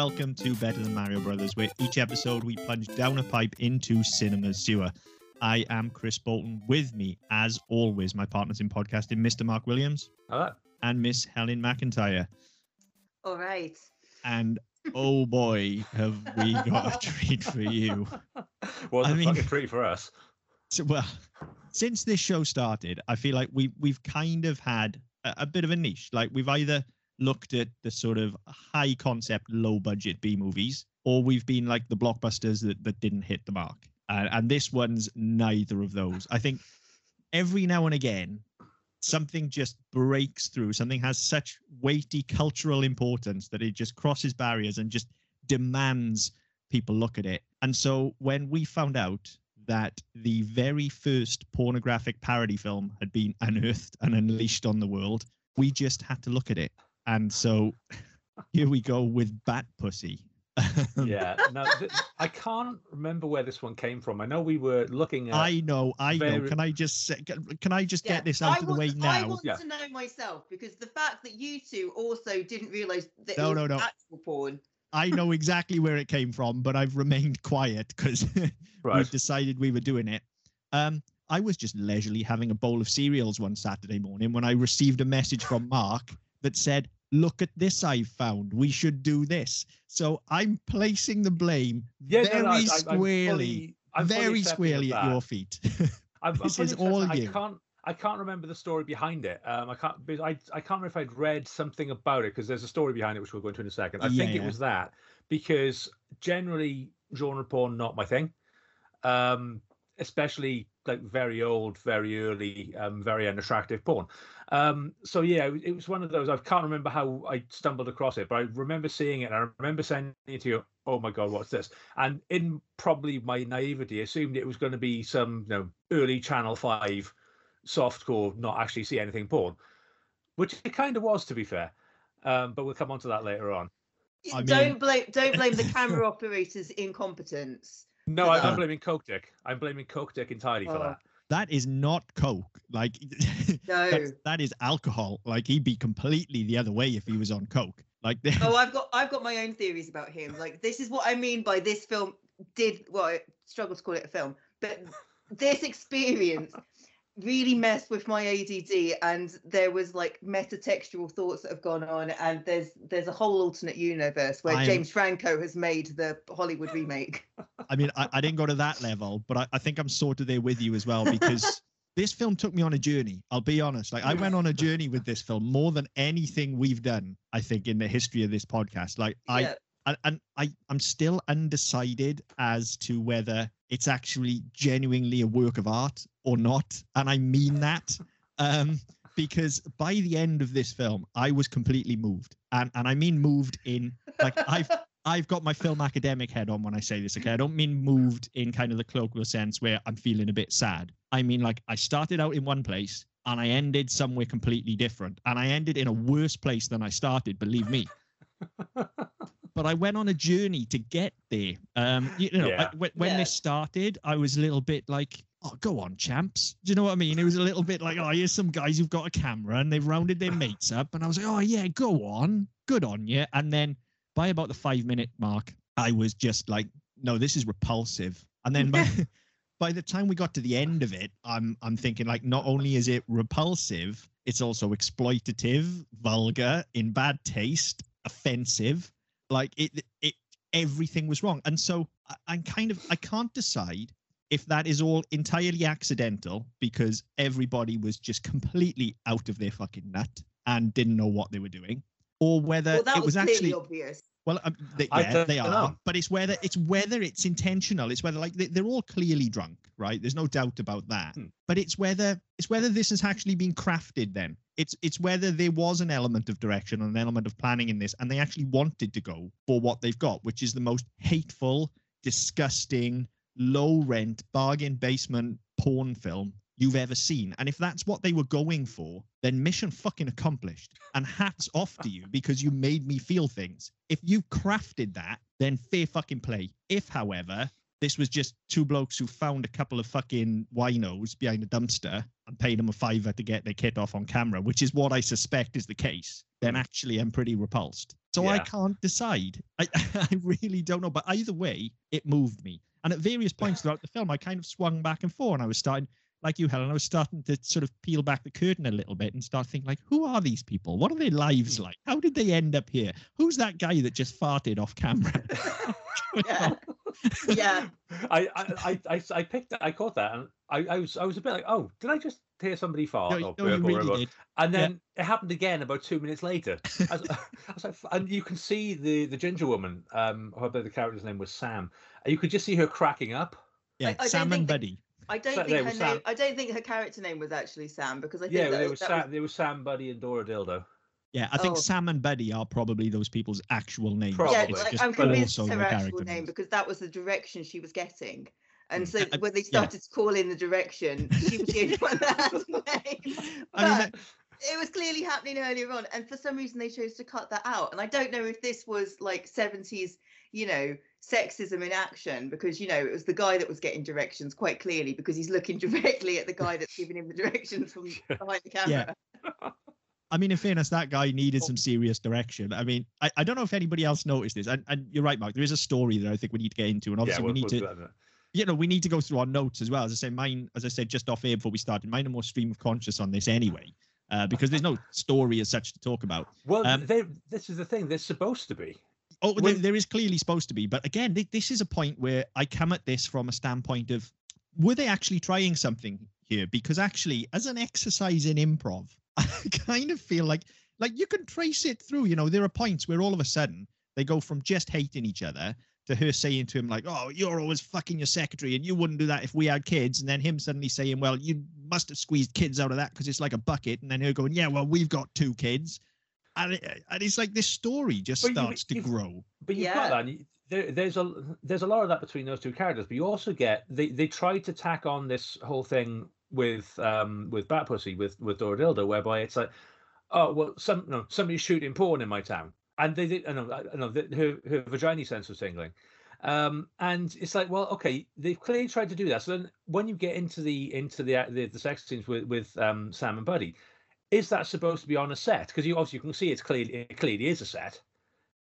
and welcome to Better Than Mario Brothers, where each episode we plunge down a pipe into cinema's sewer. I am Chris Bolton. With me, as always, my partners in podcasting, Mr. Mark Williams Hello. and Miss Helen McIntyre. All right. And oh boy, have we got a treat for you. Well, I a mean- fucking treat for us. So, well, since this show started, I feel like we we've kind of had a, a bit of a niche. Like we've either looked at the sort of high concept, low budget B movies, or we've been like the blockbusters that, that didn't hit the mark. Uh, and this one's neither of those. I think every now and again, something just breaks through. Something has such weighty cultural importance that it just crosses barriers and just demands people look at it. And so when we found out that the very first pornographic parody film had been unearthed and unleashed on the world, we just had to look at it. And so here we go with Bat Pussy. Yeah. Now, th- I can't remember where this one came from. I know we were looking at. I know, I know. Can I just say, can can I just Yeah, get this out I of the way want, I want Yeah. to know myself because the fact that you two also didn't realise that No, it was no, no. actual porn. I know exactly where it came from, but I've remained quiet because we right. decided we were doing it. Um, I was just leisurely having a bowl of cereals one Saturday morning when I received a message from Mark that said, Look at this I've found. We should do this. So I'm placing the blame Yeah, very no, no, I, I, I'm squarely, fully, I'm very squarely at your feet. I'm, This is all you. I can't. I can't remember the story behind it. Um, I can't. I I can't remember if I'd read something about it because there's a story behind it which we'll go into in a second. I think it was that because generally genre porn not my thing, um, especially like very old, very early, um, very unattractive porn. Um, so yeah, it, was- it was one of those. I can't remember how I stumbled across it, but I remember seeing it. And I remember saying to you, "Oh my god, what's this?" And in probably my naivety, assumed it was going to be some you know early Channel Five softcore, not actually see anything porn, which it kind of was to be fair. Um, but we'll come on to that later on. I mean- don't blame don't blame the camera operator's incompetence. No, I, I'm blaming Coke Dick. I'm blaming Coke Dick entirely for Oh. that. That is not Coke. Like, No. that's, alcohol. Like, he'd be completely the other way if he was on Coke. Like, this. oh, I've got I've got my own theories about him. Like this is what I mean by this film did well, I struggle to call it a film, but this experience really messed with my ADD and there was like metatextual thoughts that have gone on and there's there's a whole alternate universe where I'm- James Franco has made the Hollywood remake. I mean, I, I didn't go to that level, but I, I think I'm sort of there with you as well because this film took me on a journey. I'll be honest. Like, I went on a journey with this film more than anything we've done, I think, in the history of this podcast. Like, I, yeah. and, and I, I'm still undecided as to whether it's actually genuinely a work of art or not. And I mean that. Um, because by the end of this film, I was completely moved. And and I mean moved in like I've I've got my film academic head on when I say this, okay? I don't mean moved in kind of the colloquial sense where I'm feeling a bit sad. I mean like I started out in one place and I ended somewhere completely different. And I ended in a worse place than I started, believe me but I went on a journey to get there. Um, you know, Yeah. I, when, when Yeah. this started, I was a little bit like, "Oh, go on, champs." Do you know what I mean? It was a little bit like, "Oh, here's some guys who've got a camera and they've rounded their mates up," and I was like, "Oh yeah, go on, good on you." And then by about the five minute mark, I was just like, "No, this is repulsive." And then by, by the time we got to the end of it, I'm I'm thinking like, not only is it repulsive, it's also exploitative, vulgar, in bad taste, offensive like it it everything was wrong and so I, i'm kind of i can't decide if that is all entirely accidental because everybody was just completely out of their fucking nut and didn't know what they were doing or whether well, that it was, clearly actually obvious. Well um, they, yeah they are know. but it's whether it's whether it's intentional it's whether like they, they're all clearly drunk right there's no doubt about that Hmm. but it's whether it's whether this has actually been crafted then it's it's whether there was an element of direction and an element of planning in this and they actually wanted to go for what they've got which is the most hateful disgusting low rent bargain basement porn film you've ever seen and if that's what they were going for then mission fucking accomplished and hats off to you because you made me feel things if you crafted that then fair fucking play if however this was just two blokes who found a couple of fucking winos behind a dumpster and paid them a fiver to get their kit off on camera, which is what I suspect is the case, then hmm. actually I'm pretty repulsed. So I can't decide. I, I really don't know. But either way, it moved me. And at various points throughout the film, I kind of swung back and forth. And I was starting, like you, Helen, I was starting to sort of peel back the curtain a little bit and start thinking, like, who are these people? What are their lives like? How did they end up here? Who's that guy that just farted off camera? Yeah. yeah. I, I, I, I, I picked. I caught that, and I, I was, I was a bit like, oh, did I just hear somebody fart? no, or no, you burp really whatever? did. And Yeah. then it happened again about two minutes later. I was, I like, and you can see the the ginger woman. Um, I hope the character's name was Sam. And you could just see her cracking up. Yeah, I don't Sam and that- Buddy. I don't Sa- think her was name. Sam. I don't think her character name was actually Sam because I think Yeah, that, there was that Sam, there was Sam, Buddy, and Dora Dildo. Yeah, I think Oh. Sam and Buddy are probably those people's actual names. Probably. yeah, It's like, just I'm convinced also it's her actual character name names. because that was the direction she was getting. And Mm. so Uh, when they yeah. started to call in the direction, she was the only one that had a name. I mean, But it was clearly happening earlier on, and for some reason they chose to cut that out. And I don't know if this was like 70s, you know, sexism in action because you know it was the guy that was getting directions quite clearly because he's looking directly at the guy that's giving him the directions from behind the camera. yeah. I mean, in fairness, that guy Oh. needed some serious direction. I mean, I, I don't know if anybody else noticed this, and, and you're right, Mark. There is a story that I think we need to get into, and Yeah, obviously we'll, we need we'll to, do that in a minute. you know, we need to go through our notes as well. As I say, mine, as I said just off air before we started, mine are more stream of conscious on this anyway, uh, because there's no story as such to talk about. Well, Um, this is the thing. They're supposed to be. Oh, there, there is clearly supposed to be, but again, thi- this is a point where I come at this from a standpoint of, were they actually trying something here? Because actually, as an exercise in improv, I kind of feel like, like you can trace it through. You know, there are points where all of a sudden they go from just hating each other to her saying to him like, "Oh, you're always fucking your secretary, and you wouldn't do that if we had kids," and then him suddenly saying, "Well, you must have squeezed kids out of that because it's like a bucket," and then her going, "Yeah, well, we've got two kids." And, it, and it's like this story just But starts to you've- grow. But you've Yeah. got that. There, there's a there's a lot of that between those two characters. But you also get they they try to tack on this whole thing with um with Bat Pussy with with Dora Dildo, whereby it's like, oh well, some no somebody's shooting porn in my town, and they did. I know, I know her her vagina sense was tingling. Um, and it's like, well, okay, they've clearly tried to do that. So then, when you get into the into the the, the sex scenes with with um, Sam and Buddy, is that supposed to be on a set? Because you obviously you can see it's clearly it clearly is a set.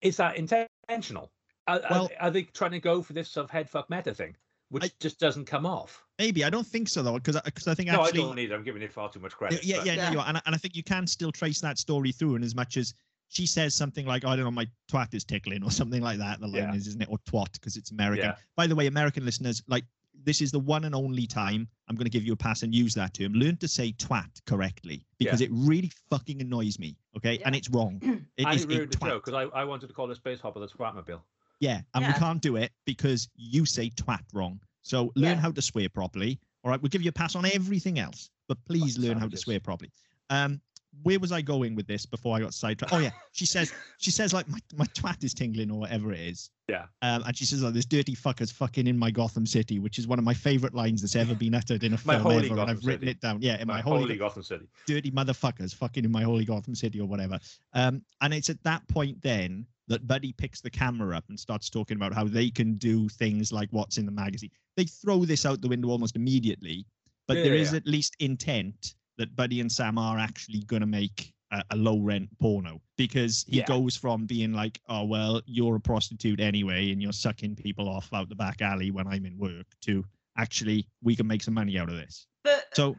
Is that intentional? Are, are- Well- are, they trying to go for this sort of head fuck meta thing, which I- just doesn't come off? Maybe I don't think so though, because because I think no, actually, I don't either. I'm giving it far too much credit. yeah, but- yeah, Yeah. you are. And, I- and I think you can still trace that story through, in as much as she says something like, "I don't know, my twat is tickling" or something like that. The line Yeah. is, isn't it, or twat because it's American. Yeah. By the way, American listeners, like this is the one and only time I'm going to give you a pass and use that term. Learn to say twat correctly because it really fucking annoys me. Okay, and it's wrong. It and is it a ruined the joke because I, I wanted to call it Space Hopper the Twatmobile. Yeah, and Yeah. we can't do it because you say twat wrong. So learn Yeah. how to swear properly. All right, we'll give you a pass on everything else, but please Fucking learn how to swear properly. Um, where was I going with this before I got sidetracked? Oh yeah, she says she says like my, my twat is tingling or whatever it is. Yeah. Um, and she says like this dirty fucker's fucking in my Gotham City, which is one of my favorite lines that's ever been uttered in a My film ever, and I've written City. it down. Yeah, in my, My holy, holy Gotham City. dirty motherfuckers fucking in my holy Gotham City or whatever. Um, and it's at that point then that Buddy picks the camera up and starts talking about how they can do things like what's in the magazine. They throw this out the window almost immediately, but Yeah, there yeah, is yeah. at least intent that Buddy and Sam are actually going to make a, a low rent porno because he Yeah. goes from being like, oh, well, you're a prostitute anyway and you're sucking people off out the back alley when I'm in work to actually, we can make some money out of this. But So,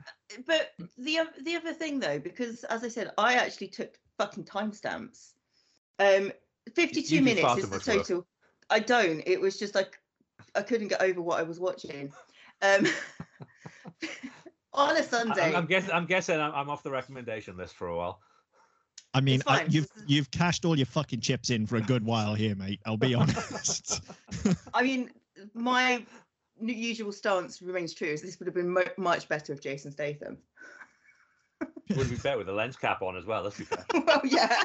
but the the other thing though, because as I said, I actually took fucking timestamps. Um, fifty-two minutes is the much work. total. I don't. It was just like I couldn't get over what I was watching. Um, on a I- Sunday. I'm, I'm guessing. I'm guessing. I'm, I'm off the recommendation list for a while. I mean, I, you've you've cashed all your fucking chips in for a good while here, mate. I'll be honest. I mean, my usual stance remains true. Is this would have been mo- much better if Jason Statham. Would be better with a lens cap on as well. Let's be fair. well, yeah,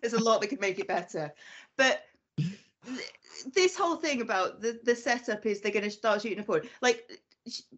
there's a lot that could make it better. But th- this whole thing about the, the setup is they're going to start shooting a porn. Like, sh-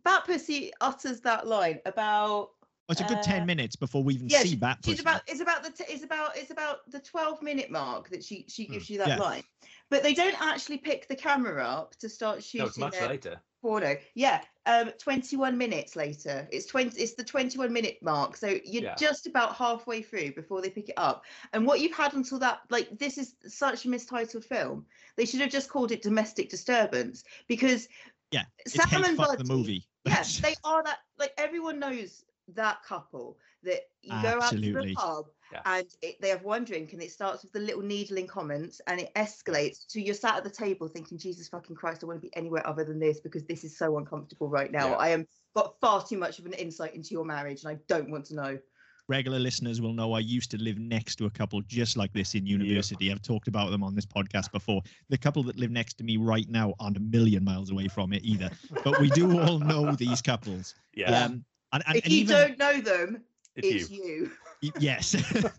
Bat Pussy utters that line about Well, it's a good Uh, ten minutes before we even Yeah, see she- Bat she's about it's about the t- it's about it's about the 12 minute mark that she she gives Hmm, you that yeah. line. But they don't actually pick the camera up to start shooting No, it's much later. porno. Yeah, um 21 minutes later. It's 20 it's the 21 minute mark. So you're Yeah. just about halfway through before they pick it up. And what you've had until that like this is such a mistitled film. They should have just called it domestic disturbance because Yeah, It's Sam hate and fuck the Buddy- movie. yeah, they are that like everyone knows that couple that you go out to Absolutely. the pub Yeah. and it, they have one drink and it starts with the little needling comments and it escalates to you're sat at the table thinking Jesus fucking Christ I want to be anywhere other than this because this is so uncomfortable right now. Yeah. I am got far too much of an insight into your marriage and I don't want to know. Regular listeners will know I used to live next to a couple just like this in university. I've talked about them on this podcast before. The couple that live next to me right now aren't a million miles away from it either. But we do all know these couples. Yeah, Um, and, and, if and you even don't know them, it's, it's you. you. yes,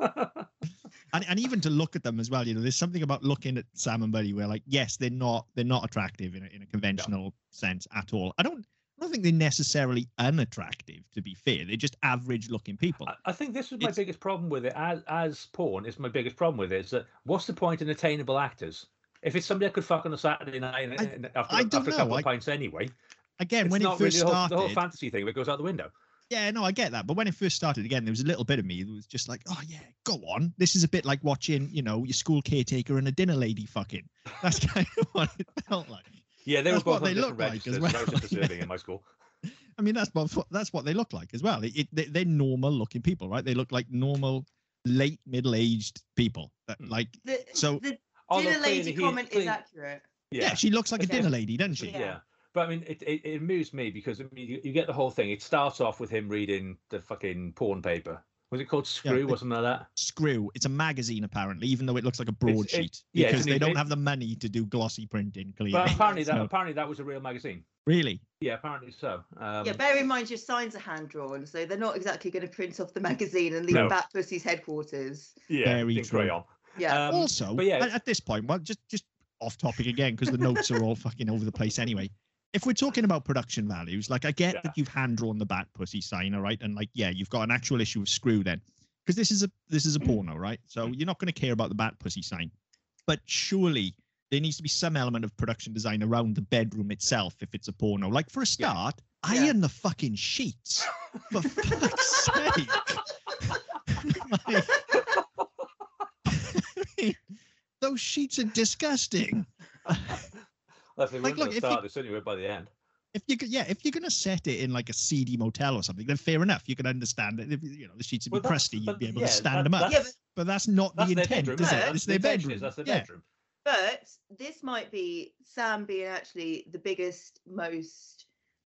and, and even to look at them as well. You know, there's something about looking at Sam and Buddy where, like, yes, they're not they're not attractive in a, in a conventional sense at all. I don't I don't think they're necessarily unattractive. To be fair, they're just average looking people. I- think this was my It's- biggest problem with it. As as porn, is my biggest problem with it. Is that what's the point in attainable actors? If it's somebody I could fuck on a Saturday night I- and after, I don't after a couple know, of pints anyway, Again, it's when it first really the whole, started, the whole fantasy thing that goes out the window. Yeah, no, I get that. But when it first started, again, there was a little bit of me that was just like, oh, yeah, go on. This is a bit like watching, you know, your school caretaker and a dinner lady fucking. That's kind of what it felt like. Yeah, they That's were what both on they different look like as registers. when I well. just in my school. I mean, that's what that's what they look like as well. It, it, they, they're normal looking people, right? They look like normal, late middle aged people. That, Hmm. like, The, So- the dinner lady clearly he- comment is accurate. yeah. she looks like a dinner lady, doesn't she? Yeah. Yeah. But I mean, it, it, it amused me because I mean, you, you get the whole thing. It starts off with him reading the fucking porn paper. Was it called Screw the- or something like that? Screw. It's a magazine, apparently, even though it looks like a it- broadsheet yeah, because an- they don't it- have the money to do glossy printing. Clearly, But apparently that So, apparently that was a real magazine. really, Yeah, apparently so. Um, yeah, bear in mind your signs are hand drawn, so they're not exactly going to print off the magazine and leave No. Bat Pussy's headquarters. yeah, very true. crayon. Yeah. Um, also, but yeah, at, at this point, well, just just off topic again because the notes are all fucking over the place anyway. If we're talking about production values, like I get Yeah. that you've hand drawn the bat pussy sign, all right, and like yeah, you've got an actual issue of screw then, because this is a this is a mm. porno, right? So mm. you're not going to care about the bat pussy sign, but surely there needs to be some element of production design around the bedroom itself if it's a porno. Like for a start, Yeah. iron the fucking sheets for fuck's sake. Like- those sheets are disgusting. That's the Like, like, look, if start. you- It's anyway by the end. If you could, yeah, if you're gonna set it in like a seedy motel or something, then fair enough. You can understand that If, you know the sheets would Well, be that's- crusty, you'd be able yeah, to stand that- them up. Yeah, that's- but, But that's not That's the intent, bedroom. is it? that's It's their bedroom. is That's their yeah. bedroom. but this might be Sam being actually the biggest, most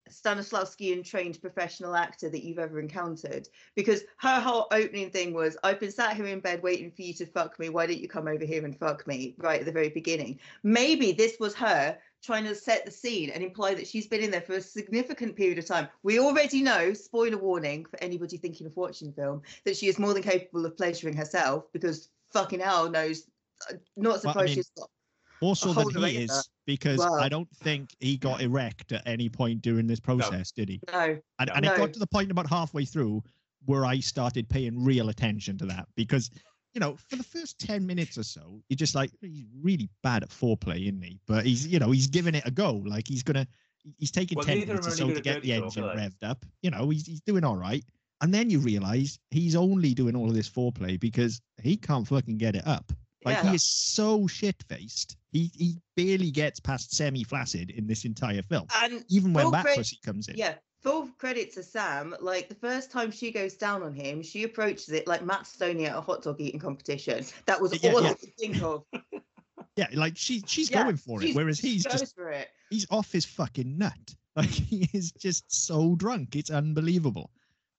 Stanislavskian trained professional actor that you've ever encountered. Because her whole opening thing was, I've been sat here in bed waiting for you to fuck me. Why don't you come over here and fuck me? Right at the very beginning. Maybe this was her trying to set the scene and imply that she's been in there for a significant period of time. We already know, spoiler warning for anybody thinking of watching the film, that she is more than capable of pleasuring herself because fucking hell knows. uh, Not Well, I surprised mean, she's got Also, whole that array he is that. because Wow. I don't think he got erect at any point during this process, did he? no. And, No. it got to the point about halfway through where I started paying real attention to that because, you know, for the first 10 minutes or so, you're just like, he's really bad at foreplay, isn't he? But he's, you know, he's giving it a go. Like he's going to, he's taking Well, 10 minutes or so to get the engine they? revved up. You know, he's, he's doing all right. And then you realize he's only doing all of this foreplay because he can't fucking get it up. Like Yeah. he is so shit faced. He he barely gets past semi flaccid in this entire film. And Even when that Pussy comes in. yeah, full credit to Sam. Like the first time she goes down on him, she approaches it like Matt Stonie at a hot dog eating competition. That was Yeah, all yeah. I could think of. Yeah, like she she's Yeah, going for it, whereas he's just for it. he's off his fucking nut. Like he is just so drunk. It's unbelievable.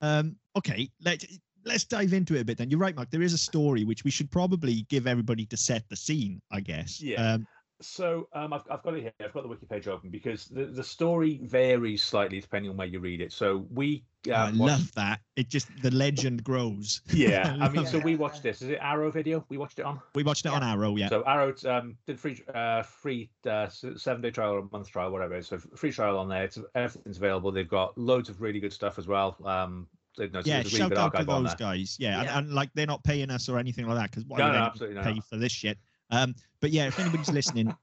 Um, okay, let let's dive into it a bit then. You're right, Mark. There is a story which we should probably give everybody to set the scene, I guess. Yeah. Um, So um, I've, I've got it here. I've got the wiki page open because the, the story varies slightly depending on where you read it. So we I um, watched- love that. It just the legend grows. Yeah, I I mean, love so we watched this. Is it Arrow Video? We watched it on. We watched it on Arrow, yeah. So Arrow um, did free uh, free uh, seven day trial or a month trial, whatever. it is. So free trial on there. It's everything's available. They've got loads of really good stuff as well. Um, So, no, yeah, there's a really shout out to those guys. Yeah, Yeah. And, and like they're not paying us or anything like that because why No, would no, anyone absolutely pay not. for this shit? Um, but yeah, if anybody's listening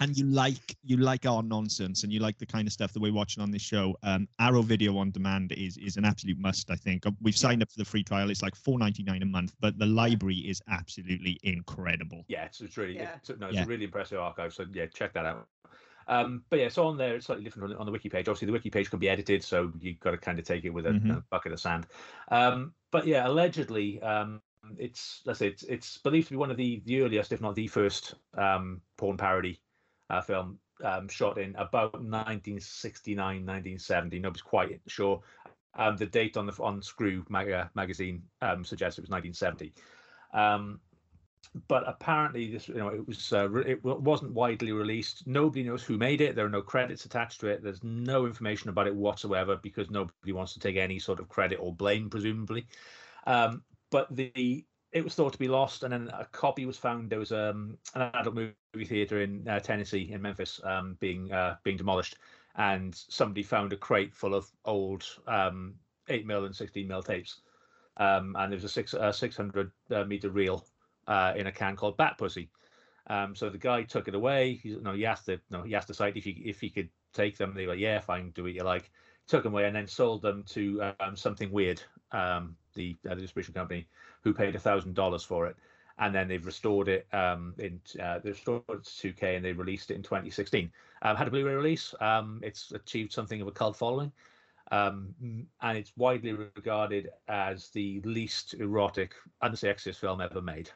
and you like you like our nonsense and you like the kind of stuff that we're watching on this show, um, Arrow Video on Demand is is an absolute must. I think Uh, we've signed up for the free trial. It's like four ninety nine a month, but the library is absolutely incredible. Yeah, it's, it's really Yeah. it's, no, it's Yeah. a really impressive archive. So yeah, check that out. Um, but yeah, so on there it's slightly different on, on the wiki page. Obviously, the wiki page can be edited, so you've got to kind of take it with a, Mhm. a bucket of sand. Um, but yeah, allegedly, um, it's let's say it's it's believed to be one of the the earliest, if not the first, um, porn parody uh, film um, shot in about 1969, 1970. Nobody's quite sure. Um, the date on the on Screw mag- uh, magazine um, suggests it was 1970. Um, but apparently this you know it was uh, re- it wa- wasn't widely released nobody knows who made it there are no credits attached to it there's no information about it whatsoever because nobody wants to take any sort of credit or blame presumably um, but the it was thought to be lost and then a copy was found there was um, an adult movie theater in uh, tennessee in memphis um, being uh, being demolished and somebody found a crate full of old um, 8 mil and 16 mil tapes um, and there was a six, uh, 600 uh, meter reel uh, in a can called Bat Pussy. Um, so the guy took it away. He, no, he asked the no, he asked the site if he if he could take them. They were yeah, fine, do what you like. Took them away and then sold them to um, something weird, the, uh, the distribution company, who paid thousand dollars for it. And then they've restored it um, in uh, they restored it to 2K and they released it in 2016. Um, had a Blu-ray release. Um, it's achieved something of a cult following, um, and it's widely regarded as the least erotic, unsexist film ever made.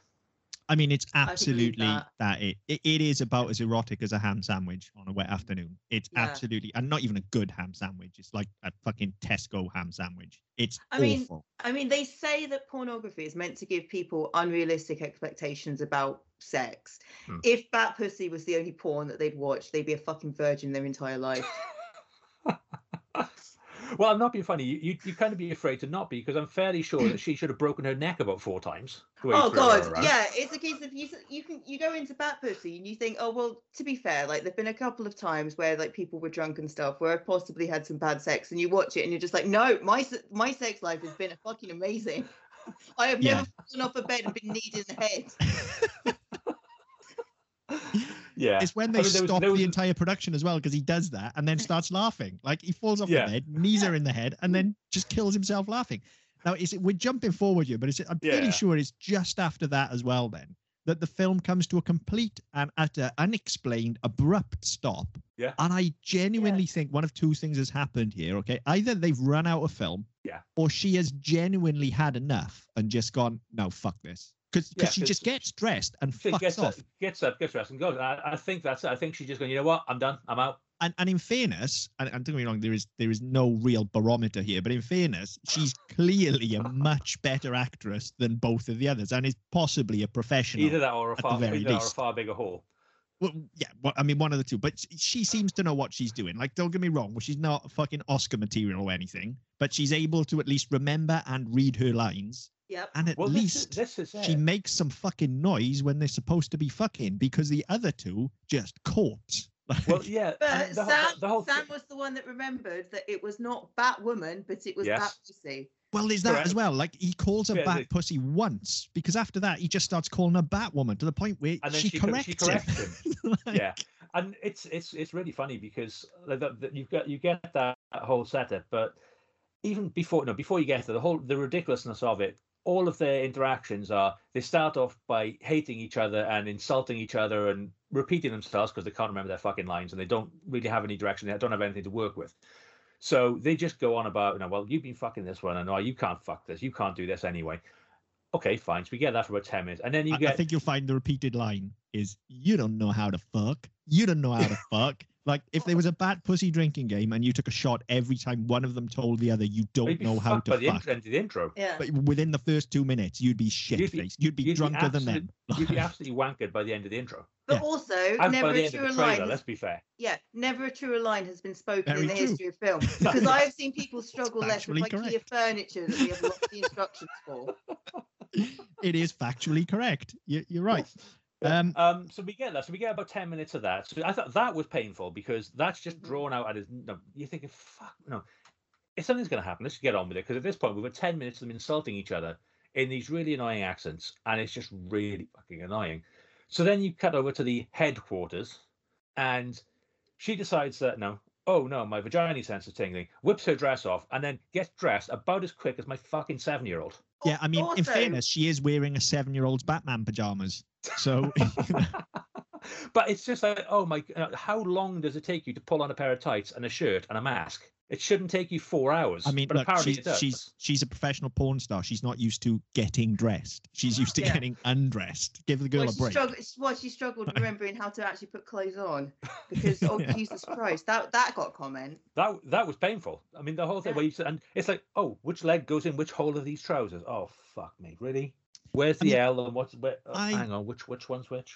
I mean, it's absolutely that. that, it, it it is about as erotic as a ham sandwich on a wet afternoon. It's Yeah. absolutely, and not even a good ham sandwich. It's like a fucking Tesco ham sandwich. It's I mean, awful. I mean, they say that pornography is meant to give people unrealistic expectations about sex. Hmm. If Bat Pussy was the only porn that they'd watch, they'd be a fucking virgin their entire life. well, I'm not being funny. You, you you kind of be afraid to not be because I'm fairly sure that she should have broken her neck about four times. the way you oh god, yeah. It's a case of you. You can you go into Bat Pussy and you think, oh well. To be fair, like there've been a couple of times where like people were drunk and stuff, where I've possibly had some bad sex, and you watch it and you're just like, no, my my sex life has been fucking amazing. I have Yeah. never fallen off a bed and been kneed in the head. yeah. It's when they I mean, there was- stop was the entire production as well because he does that and then starts laughing. Like he falls off Yeah. the bed, knees are in the head, and then just kills himself laughing. Now, is it, we're jumping forward here, but it's, I'm pretty Yeah. sure it's just after that as well. Then that the film comes to a complete and utter unexplained abrupt stop. Yeah. And I genuinely think one of two things has happened here. Okay, either they've run out of film, Yeah. or she has genuinely had enough and just gone, no, fuck this, because Yeah, she just gets dressed and She fucks gets off. up, gets up, gets dressed, and goes. I, I think that's it. I think she's just going. You know what? I'm done. I'm out. and, and in fairness, and, and don't get me wrong, there is there is no real barometer here, but in fairness, she's clearly a much better actress than both of the others, and is possibly a professional. Either that or a far, either that or a far bigger haul. Well, yeah, well, I mean, one of the two. But she seems to know what she's doing. Like, don't get me wrong, well, she's not fucking Oscar material or anything, but she's able to at least remember and read her lines, Yep. and at Well, this is, least this is she makes some fucking noise when they're supposed to be fucking, because the other two just caught. Like, Well, yeah. But the, Sam, the whole Sam was the one that remembered that it was not Batwoman, but it was Yes. Bat Pussy. Well, there's that Correct. as well. Like he calls her Yeah, bat pussy once because after that he just starts calling her Batwoman to the point where she, she, corrects she corrects him. him. Like, yeah and it's it's it's really funny because uh, that you've got you get that whole setup but even before no before you get to the whole the ridiculousness of it all of their interactions are they start off by hating each other and insulting each other and repeating themselves because they can't remember their fucking lines and they don't really have any direction they don't have anything to work with so they just go on about you know well you've been fucking this one and no you can't fuck this you can't do this anyway okay fine so we get that for about 10 minutes and then you I, get I think you'll find the repeated line is "You don't know how to fuck. You don't know how to fuck." Like if there was a bat pussy drinking game and you took a shot every time one of them told the other you don't be know how fucked by to the fuck. end of the intro Yeah. But within the first two minutes, you'd be shit faced. You'd be, you'd be drunker than them. You'd be absolutely wankered by the end of the intro. But Yeah. also, And never by the a end of truer the line. trailer, has- let's be fair. Yeah, never a truer line has been spoken Very in the true. history of film. Because I have seen people struggle less with factually IKEA correct. furniture that we have lost the instructions for. it is factually correct. You, you're right. Yeah. Um, Um, so we get that. So we get about ten minutes of that. So I thought that was painful because that's just drawn out at his. No, you're thinking, fuck no. if something's going to happen, let's get on with it. Because at this point, we've got 10 minutes of them insulting each other in these really annoying accents, and it's just really fucking annoying. So then you cut over to the headquarters, and she decides that no, oh no, my vagina sense is tingling, whips her dress off, and then gets dressed about as quick as my fucking seven year old. Yeah, I mean, in fairness, she is wearing a seven-year-old's Batman pajamas. So but it's just like, oh my, uh, how long does it take you to pull on a pair of tights and a shirt and a mask? It shouldn't take you four hours. I mean, but look, apparently she's it does. she's she's a professional porn star. She's not used to getting dressed. She's used to Yeah. getting undressed. Give the girl Well, a break. struggled, well, she struggled remembering how to actually put clothes on because oh Yeah. Jesus Christ, that that got comment. That that was painful. I mean, the whole thing Yeah. where you said, and it's like, oh, which leg goes in which hole of these trousers? Oh fuck me, really? Where's I the mean, L and what's where, oh, I- hang on, which which one's which?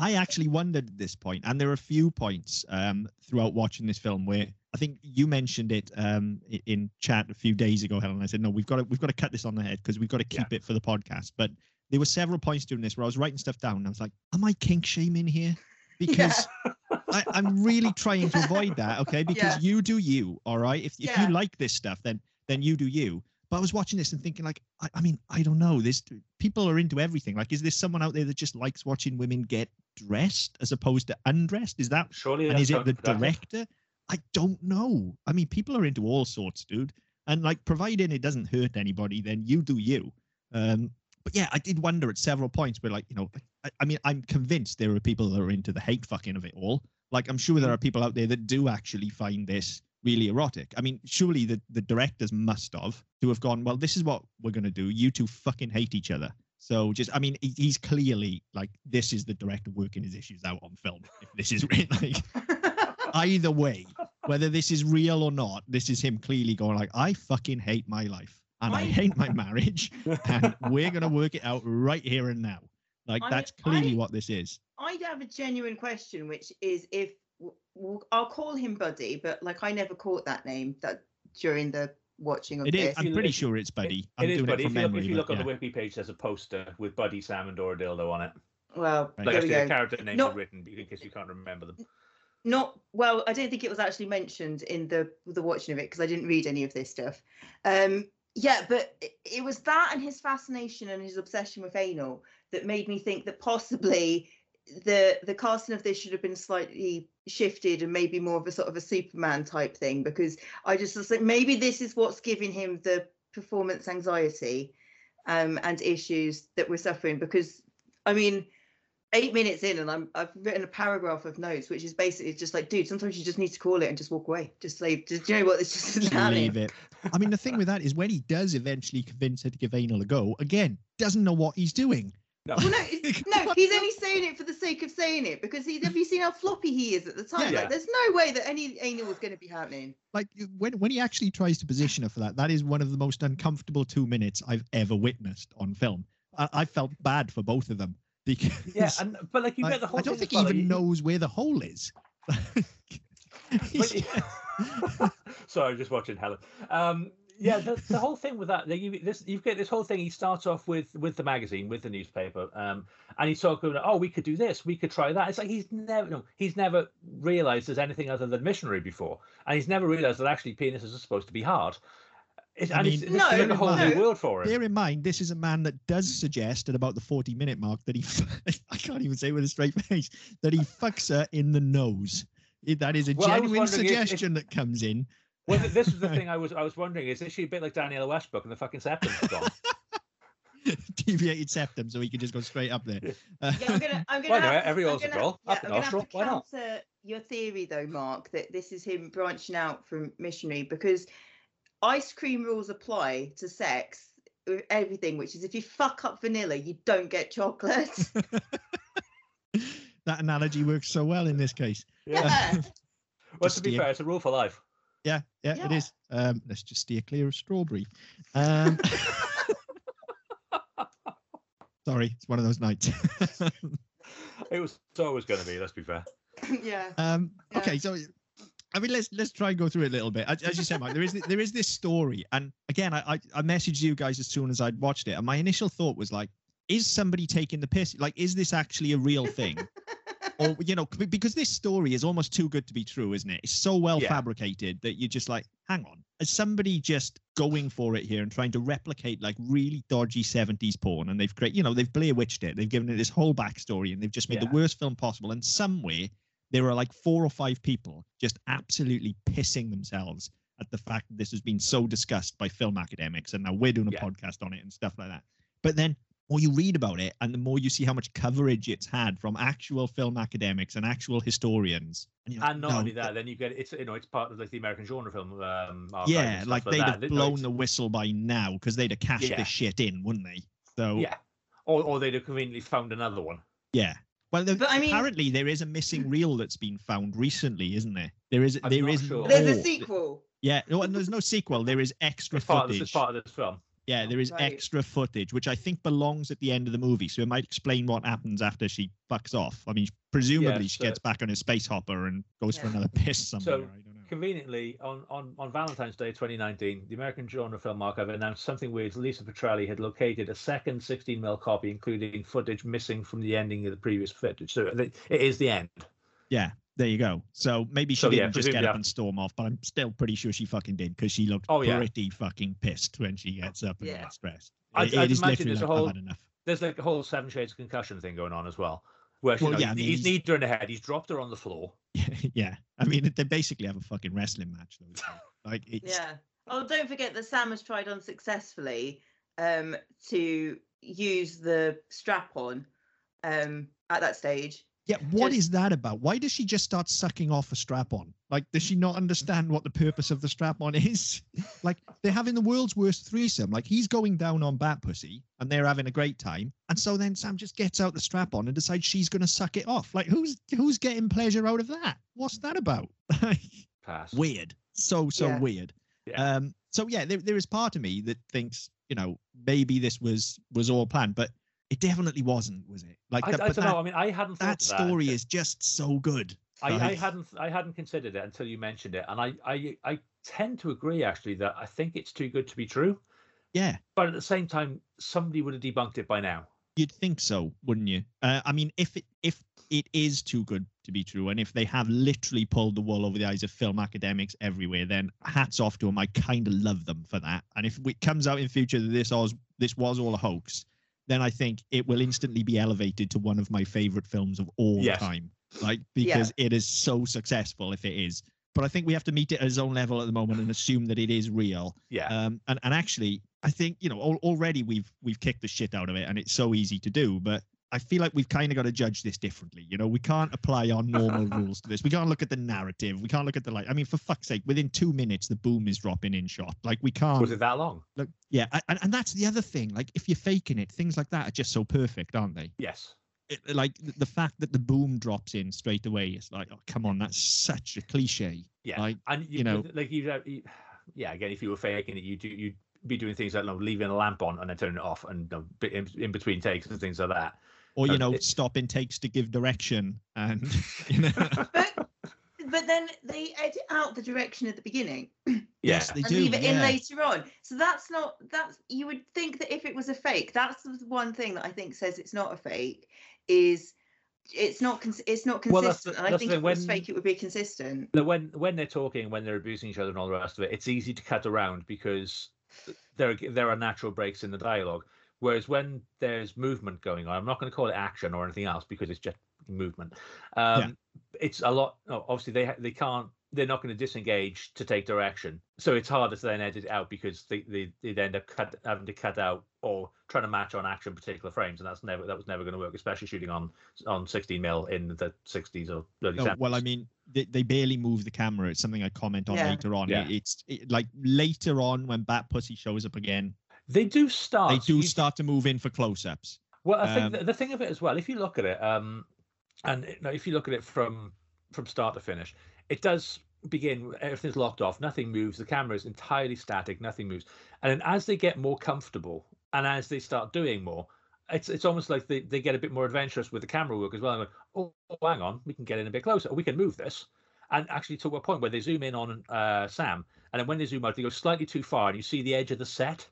I actually wondered at this point, and there are a few points um, throughout watching this film where I think you mentioned it um, in chat a few days ago, Helen. I said, no, we've got to we've got to cut this on the head because we've got to Yeah. keep it for the podcast. But there were several points during this where I was writing stuff down, and I was like, am I kink shaming here? Because I, I'm really trying to avoid that, okay? Because Yeah. you do you, all right. If if you like this stuff, then then you do you. But I was watching this and thinking, like, I, I mean, I don't know. This people are into everything. Like, is there someone out there that just likes watching women get dressed as opposed to undressed? Is that Surely and is it the director? I don't know. I mean, people are into all sorts, dude. And like, providing it doesn't hurt anybody, then you do you. Um, but yeah, I did wonder at several points where, like, you know, I, I mean, I'm convinced there are people that are into the hate fucking of it all. Like, I'm sure there are people out there that do actually find this really erotic. I mean, surely the, the directors must have to have gone, well, this is what we're going to do. You two fucking hate each other. So just, I mean, he- he's clearly like, this is the director working his issues out on film. If this is really like, either way, whether this is real or not, this is him clearly going like, I fucking hate my life and I I- hate my marriage, and we're gonna work it out right here and now. Like I- that's clearly I- what this is. I have a genuine question, which is if w- w- I'll call him Buddy, but like I never caught that name that during the watching of It is. this. I'm pretty sure it's Buddy. I'm it is, doing buddy. it If from you look, memory. if you but look on yeah. the wiki page, there's a poster with Buddy Salmon or a dildo on it. well, Right. Like there we actually, the character names Not- are written in case you can't remember them. Not well. I don't think it was actually mentioned in the the watching of it because I didn't read any of this stuff. Um, yeah, but it, it was that and his fascination and his obsession with anal that made me think that possibly the the casting of this should have been slightly shifted and maybe more of a sort of a Superman type thing because I just was like maybe this is what's giving him the performance anxiety um, and issues that we're suffering because I mean eight minutes in and I'm I've written a paragraph of notes which is basically just like dude sometimes you just need to call it and just walk away just say do you know what this just Just leave it. I mean, the thing with that is when he does eventually convince her to give anal a go, again, doesn't know what he's doing. No. well no no he's only saying it for the sake of saying it because he have you seen how floppy he is at the time Yeah. like there's no way that any anal was going to be happening Like when when he actually tries to position her for that, that is one of the most uncomfortable two minutes I've ever witnessed on film. I, I felt bad for both of them because Yeah, and but like you I, get the whole. I don't think he even like, you- knows where the hole is. But Sorry, I'm just watching Helen. Um, yeah, the, the whole thing with that, like you, this, you get this whole thing. He starts off with with the magazine, with the newspaper, um, and he's talking about, oh, we could do this, we could try that. It's like he's never, no, he's never realized there's anything other than missionary before, and he's never realized that actually penises are supposed to be hard. It's, I and mean, it's, No, it's like a whole no. new world for him. Bear in mind, this is a man that does suggest at about the 40 minute mark that he, I can't even say with a straight face, that he fucks her in the nose. That is a Well, genuine wondering if- if- suggestion that comes in. Well, this is the thing I was I was wondering: is is she a bit like Danniella Westbrook and the fucking septum is gone? deviated septum, so he could just go straight up there. Uh, Yeah, I'm gonna. I'm gonna. Why not? have to- Every I'm a gonna- goal. yeah, Up the I'm gonna have nostril. to Why not? counter your theory, though, Mark, that this is him branching out from missionary because ice cream rules apply to sex everything, which is if you fuck up vanilla, you don't get chocolate. that analogy works so well in this case. yeah. Well, to be fair, it's a rule for life. Yeah, yeah, it Yeah. is. Um, let's just steer clear of strawberry. Um, sorry, it's one of those nights. It was always going to be. Let's be fair. yeah. Um, Yeah. okay, so I mean, let's let's try and go through it a little bit. As, as you said, Mike, there is there is this story, and again, I, I I messaged you guys as soon as I'd watched it, and my initial thought was like, is somebody taking the piss? Like, is this actually a real thing? or you know, because this story is almost too good to be true, isn't it? It's so well Yeah. fabricated that you're just like, hang on, is somebody just going for it here and trying to replicate like really dodgy 70s porn and they've created you know they've blair witched it they've given it this whole backstory and they've just made Yeah. the worst film possible and somewhere there are like four or five people just absolutely pissing themselves at the fact that this has been so discussed by film academics and now we're doing a Yeah. podcast on it and stuff like that but then more you read about it and the more you see how much coverage it's had from actual film academics and actual historians and, like, and not "No, only that, then you get it's you know it's part of like the American genre film. Um, yeah, and like they'd that. have No, blown it's- the whistle by now because they'd have cashed Yeah. this shit in, wouldn't they? So Yeah, or or they'd have conveniently found another one. yeah. Well, there, But I mean- apparently there is a missing reel that's been found recently, isn't there? There is. I'm there not is sure. There's a sequel. Yeah, no, and there's no sequel. There is extra It's part of footage. It's part of this film. Yeah, there is Right. extra footage, which I think belongs at the end of the movie. So it might explain what happens after she fucks off. I mean, presumably Yes, she gets back on a space hopper and goes for another piss somewhere. So, I don't know. Conveniently, on, on, on Valentine's Day 2019, the American Genre Film Archive announced something weird. Lisa Petrucci had located a second 16mm copy, including footage missing from the ending of the previous footage. So it it is the end. Yeah, there you go. So maybe she So, didn't just get presumably up and storm off, but I'm still pretty sure she fucking did because she looked Oh, yeah. pretty fucking pissed when she gets up and Yeah. gets dressed. I'd- It- it I'd is imagine literally there's a whole- enough. There's like a whole Seven Shades of Concussion thing going on as well. Where she, Well, know, yeah, I mean, he's, he's- kneed her in the head. He's dropped her on the floor. yeah, I mean they basically have a fucking wrestling match though. Like it's Yeah. Oh, don't forget that Sam has tried unsuccessfully um, to use the strap on um, at that stage. Yeah, what is Just- that about? Why does she just start sucking off a strap on? Like, does she not understand what the purpose of the strap on is? like, they're having the world's worst threesome. Like, he's going down on Bat Pussy and they're having a great time. And so then Sam just gets out the strap on and decides she's going to suck it off. Like, who's who's getting pleasure out of that? What's that about? Pass. weird. So, so Yeah. weird. Yeah. Um, so yeah, there, there is part of me that thinks, you know, maybe this was was all planned, but it definitely wasn't, was it? Like, I, that, I don't that, know. I mean, I hadn't thought that story is just so good. I, I hadn't I hadn't considered it until you mentioned it, and I, I I tend to agree actually that I think it's too good to be true. Yeah, But at the same time, somebody would have debunked it by now. you'd think so, wouldn't you? Uh, I mean, if it if it is too good to be true, and if they have literally pulled the wool over the eyes of film academics everywhere, then hats off to them. I kind of love them for that. And if it comes out in future that this was this was all a hoax, then I think it will instantly be elevated to one of my favorite films of all Yes. time. Like Yeah. because it is so successful if it is. But I think we have to meet it at its own level at the moment and assume that it is real. Yeah. Um, and, and actually, I think you know al- already we've we've kicked the shit out of it, and it's so easy to do. But I feel like we've kind of got to judge this differently. You know, we can't apply our normal rules to this. We can't look at the narrative. We can't look at the like. I mean, for fuck's sake, within two minutes the boom is dropping in shot. Like we can't. was it that long? Look, yeah, and, and that's the other thing. Like if you're faking it, things like that are just so perfect, aren't they? Yes. It, like the- fact that the boom drops in straight away, it's like, oh come on, that's such a cliche. Yeah. Like and you, you know- like you, uh, you, yeah. Again, if you were faking it, you do you'd be doing things like you know, leaving a lamp on and then turning it off, and um, you know, in, in between takes and things like that. Or you know, stop stopping takes to give direction, and mm-hmm. you know. But but then they edit out the direction at the beginning Yes, Yeah. they and do. leave it in later on. So that's not that's you would think that if it was a fake, that's the one thing that I think says it's not a fake is it's not it's not Well, that's consistent. the- and I that's think the if it was when- fake, it would be consistent. When when they're talking, when they're abusing each other and all the rest of it, it's easy to cut around because there there are natural breaks in the dialogue. Whereas when there's movement going on, I'm not going to call it action or anything else because it's just movement. Um, It's a lot. Obviously, they they can't. They're not going to disengage to take direction, so it's harder to then edit it out because they they they end up cut, having to cut out or trying to match on action particular frames, and that's never that was never going to work, especially shooting on on 16 mil in the 60s or early No, 70s. well, I mean, they, they barely move the camera. It's something I comment on Yeah. later on. Yeah. It- it's it, like later on when Bat Pussy shows up again, they do start. they do you- start to move in for close-ups. Well, I think Um, the, the thing of it as well, if you look at it, um, and if you look at it from from start to finish, it does begin. Everything's locked off. Nothing moves. The camera is entirely static. Nothing moves. And then as they get more comfortable, and as they start doing more, it's it's almost like they, they get a bit more adventurous with the camera work as well. And go, oh, oh, hang on, we can get in a bit closer. We can move this. And actually, to a point where they zoom in on uh, Sam, and then when they zoom out, they go slightly too far, and you see the edge of the set.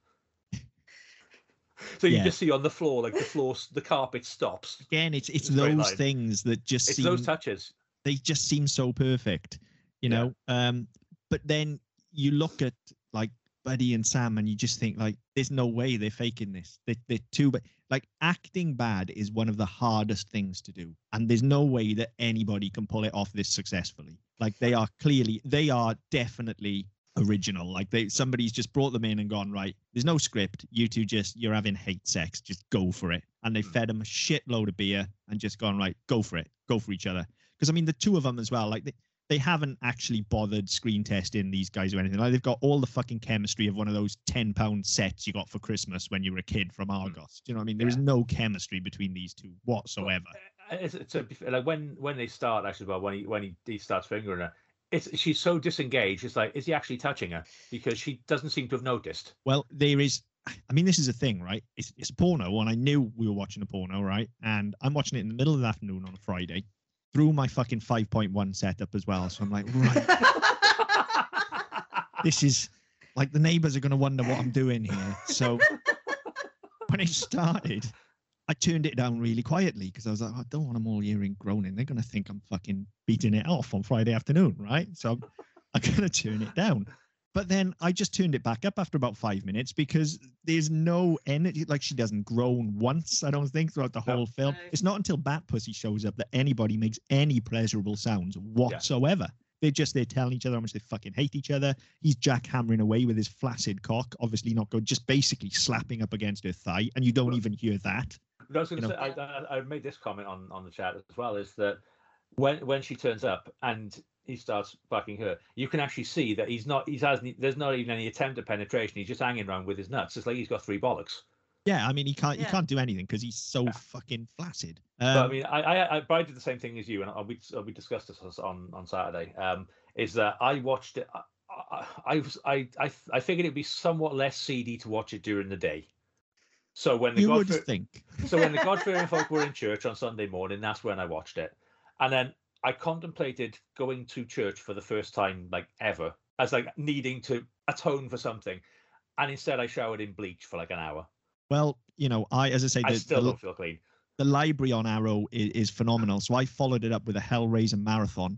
So you Yeah. just see on the floor, like the floor, the carpet stops. Again, it's it's It's those things that just It's seem those touches. they just seem so perfect, you Yeah. know. Um, but then you look at like Buddy and Sam, and you just think like, there's no way they're faking this. They, they're too bad. Like acting bad is one of the hardest things to do, and there's no way that anybody can pull it off this successfully. Like they are clearly, they are definitely original. Like they, somebody's just brought them in and gone right. There's no script. You two just, you're having hate sex. Just go for it. And they Hmm. fed them a shitload of beer and just gone right. Go for it. Go for each other. Because I mean, the two of them as well. Like they, they haven't actually bothered screen testing these guys or anything. Like they've got all the fucking chemistry of one of those ten pound sets you got for Christmas when you were a kid from Argos. Do you know what I mean? There is Yeah. no chemistry between these two whatsoever. Uh, It's, it's a, like when when they start actually, well, when he when he, he starts fingering her, it's she's so disengaged. It's like, is he actually touching her? Because she doesn't seem to have noticed. Well, there is. I mean, this is a thing, right? It's, it's a porno, and I knew we were watching a porno, right? And I'm watching it in the middle of the afternoon on a Friday through my fucking 5.1 setup as well. So I'm like, right, this is like the neighbors are going to wonder what I'm doing here. So when it started, I turned it down really quietly because I was like, I don't want them all hearing groaning. They're going to think I'm fucking beating it off on Friday afternoon, right? So I'm, I'm going to turn it down. But then I just turned it back up after about five minutes because there's no energy. Like she doesn't groan once, I don't think, throughout the No. whole film. No. It's not until Bat Pussy shows up that anybody makes any pleasurable sounds whatsoever. They're just there telling each other how much they fucking hate each other. He's jackhammering away with his flaccid cock, obviously not good, just basically slapping up against her thigh, and you don't even hear that. I was gonna say, I, I, I made this comment on, on the chat as well, is that when when she turns up and he starts fucking her, you can actually see that he's not, he's has, there's not even any attempt at penetration. He's just hanging around with his nuts. It's like he's got three bollocks. Yeah, I mean he can't he can't do anything because he's so Yeah. fucking flaccid. but I Um, mean, I, I, I, but I did the same thing as you, and I- we uh, we discussed this on on Saturday. Um, is that I watched it. I, I, I was I, I I figured it'd be somewhat less seedy to watch it during the day. So when the you would think. so when the God-fearing folk were in church on Sunday morning, that's when I watched it. And then I contemplated going to church for the first time, like ever, as like needing to atone for something. And instead, I showered in bleach for like an hour. Well, you know, I as I say, I the, still the, don't feel clean. the library on Arrow is, is phenomenal. So I followed it up with a Hellraiser marathon,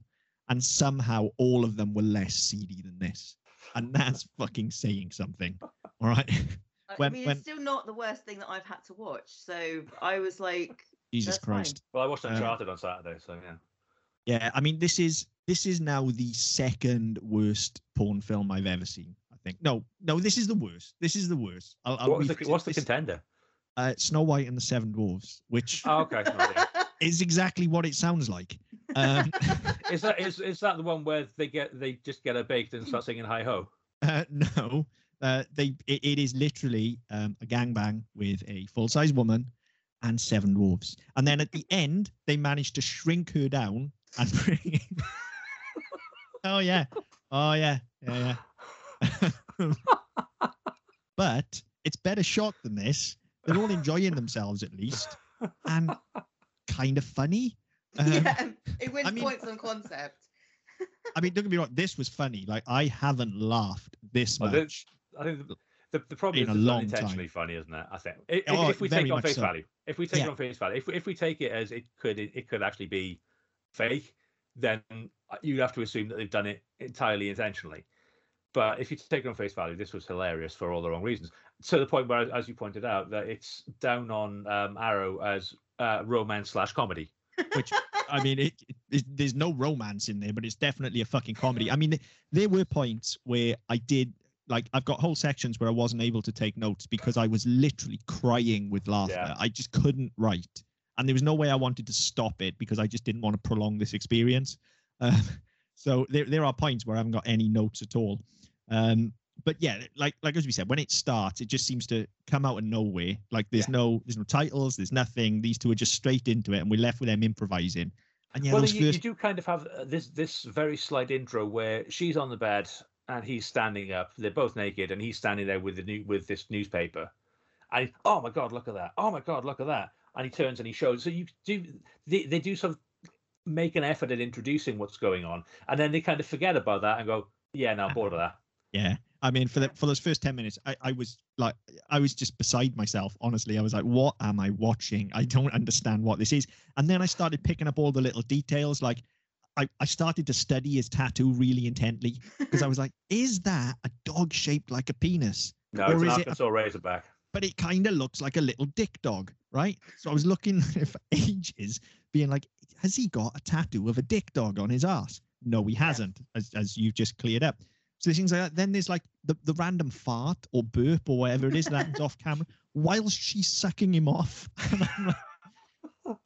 and somehow all of them were less seedy than this, and that's fucking saying something. All right, I mean, when- it's still not the worst thing that I've had to watch. So I was like, Jesus That's fine. Christ. Well, I watched Uh, Uncharted on Saturday, so yeah. Yeah, I mean, this is this is now the second worst porn film I've ever seen. I think. No, no, this is the worst. This is the worst. I'll, I'll What was the, what's the this. contender? uh, Snow White and the Seven Dwarfs, which Oh, okay. is exactly what it sounds like. Um, Is that is is that the one where they get they just get her baked and start singing hi ho? Uh, no, uh, they it, it is literally um, a gangbang with a full size woman and seven dwarves, and then at the end they manage to shrink her down and bring. In... oh yeah, oh yeah, yeah, yeah. but it's better shot than this. They're all enjoying themselves at least, and kind of funny. Um, yeah, it wins I mean- points on concept. I mean, don't get me wrong. This was funny. Like I haven't laughed this Well, much. the- I think the, the, the problem is it's unintentionally time. funny, isn't it? I think if, Oh, if we take it on face so. value, if we take Yeah. it on face value, if if we take it as it could it, it could actually be fake, then you'd have to assume that they've done it entirely intentionally. But if you take it on face value, this was hilarious for all the wrong reasons. To the point where, as you pointed out, that it's down on um, Arrow as uh, romance slash comedy. which I mean, it, it, there's no romance in there, but it's definitely a fucking comedy. I mean, there were points where I did like I've got whole sections where I wasn't able to take notes because I was literally crying with laughter. Yeah. I just couldn't write, and there was no way I wanted to stop it because I just didn't want to prolong this experience. Um, so there there are points where I haven't got any notes at all. Um, but yeah, like like as we said, when it starts, it just seems to come out of nowhere. Like there's Yeah. no there's no titles, there's nothing. These two are just straight into it, and we're left with them improvising. And yeah, well, you, you do kind of have uh, this this very slight intro where she's on the bed and he's standing up. They're both naked, and he's standing there with the new with this newspaper. And oh my god, look at that! Oh my god, look at that! And he turns and he shows. So you do they, they do sort of make an effort at introducing what's going on, and then they kind of forget about that and go, yeah, now bored of that. yeah. I mean, for the for those first ten minutes, I, I was like, I was just beside myself. Honestly, I was like, what am I watching? I don't understand what this is. And then I started picking up all the little details. Like, I, I started to study his tattoo really intently because I was like, is that a dog shaped like a penis? No, Or it's an is it a- Arkansas Razorback. But it kind of looks like a little dick dog, right? So I was looking for ages, being like, has he got a tattoo of a dick dog on his ass? No, he hasn't, as, as you've just cleared up. So there's things like that. Then there's like the, the random fart or burp or whatever it is that happens off camera whilst she's sucking him off. And I'm like,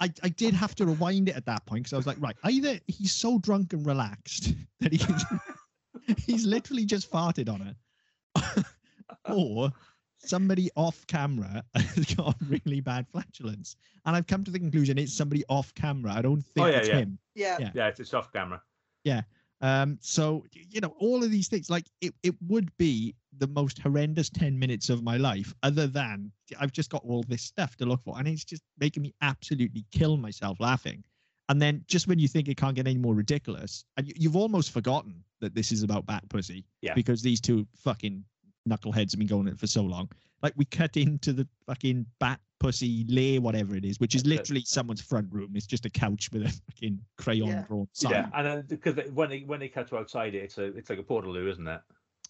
I, I did have to rewind it at that point because I was like, right, either he's so drunk and relaxed that he he's literally just farted on it, or somebody off camera has got really bad flatulence. And I've come to the conclusion it's somebody off camera. I don't think Oh, yeah, it's yeah. him. Yeah. Yeah. Yeah, it's a soft camera. Um, so you know, all of these things, like it, it would be the most horrendous 10 minutes of my life, other than I've just got all this stuff to look for, and it's just making me absolutely kill myself laughing. And then just when you think it can't get any more ridiculous, and you, you've almost forgotten that this is about Bat Pussy, Yeah. because these two fucking knuckleheads have been going at it for so long. Like we cut into the fucking Bat Pussy lair, whatever it is, which is literally someone's front room. It's just a couch with a fucking crayon Yeah. drawn sign. Yeah, and then because they- when they when they cut to outside it, it's a it's like a portaloo, isn't it?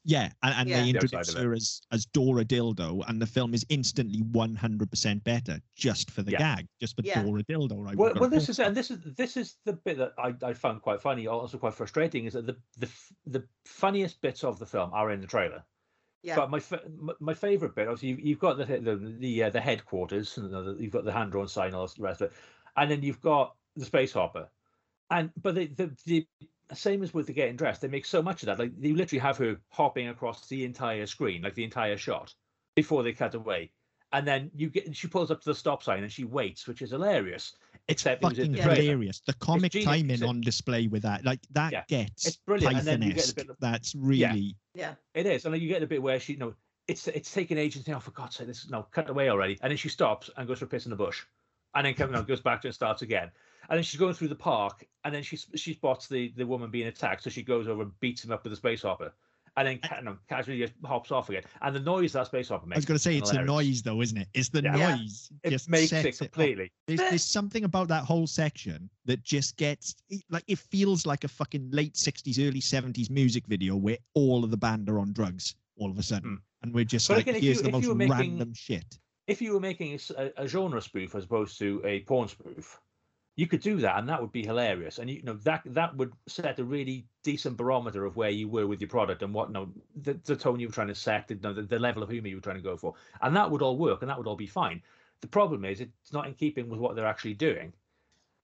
Yeah, and, and Yeah. they introduce of it. her as as Dora Dildo, and the film is instantly one hundred percent better just for the Yeah. gag, just for Yeah. Dora Dildo. Right? Well, well, this is and this is this is the bit that I, I found quite funny, also quite frustrating, is that the the the funniest bits of the film are in the trailer. Yeah. But my my- favorite bit, obviously, you, you've got the the the, uh, the headquarters, and you've got the hand drawn sign, all the rest of it, and then you've got the space hopper, and but the the, the same as with the getting dressed, they make so much of that. Like you literally have her hopping across the entire screen, like the entire shot, before they cut away, and then you get she pulls up to the stop sign and she waits, which is hilarious. It's Except it fucking the hilarious. The comic timing on display with that, like that Yeah, gets it's brilliant, and then you get a bit of- That's really yeah. It is, and then you get a bit where she, you know, it's it's taking ages to think, oh, for God's sake, this is no cut away already, and then she stops and goes for a piss in the bush, and then you know, goes back to it and starts again, and then she's going through the park, and then she she spots the the woman being attacked, so she goes over and beats him up with a space hopper, and then you know, casually just hops off again, and the noise that space hopper I was going to say it's the hilarious. noise, though, isn't it? It's the Yeah. Yeah. noise. It just makes it completely. There's, there's something about that whole section that just gets like it feels like a fucking late 60s, early 70s music video where all of the band are on drugs all of a sudden. Mm. And we're just But like, again, here's you- the most making- random shit. if you were making a genre spoof as opposed to a porn spoof, you could do that, and that would be hilarious. And you know that that would set a really decent barometer of where you were with your product and what you know, the, the tone you were trying to set, the, the, the level of humor you were trying to go for, and that would all work, and that would all be fine. The problem is it's not in keeping with what they're actually doing,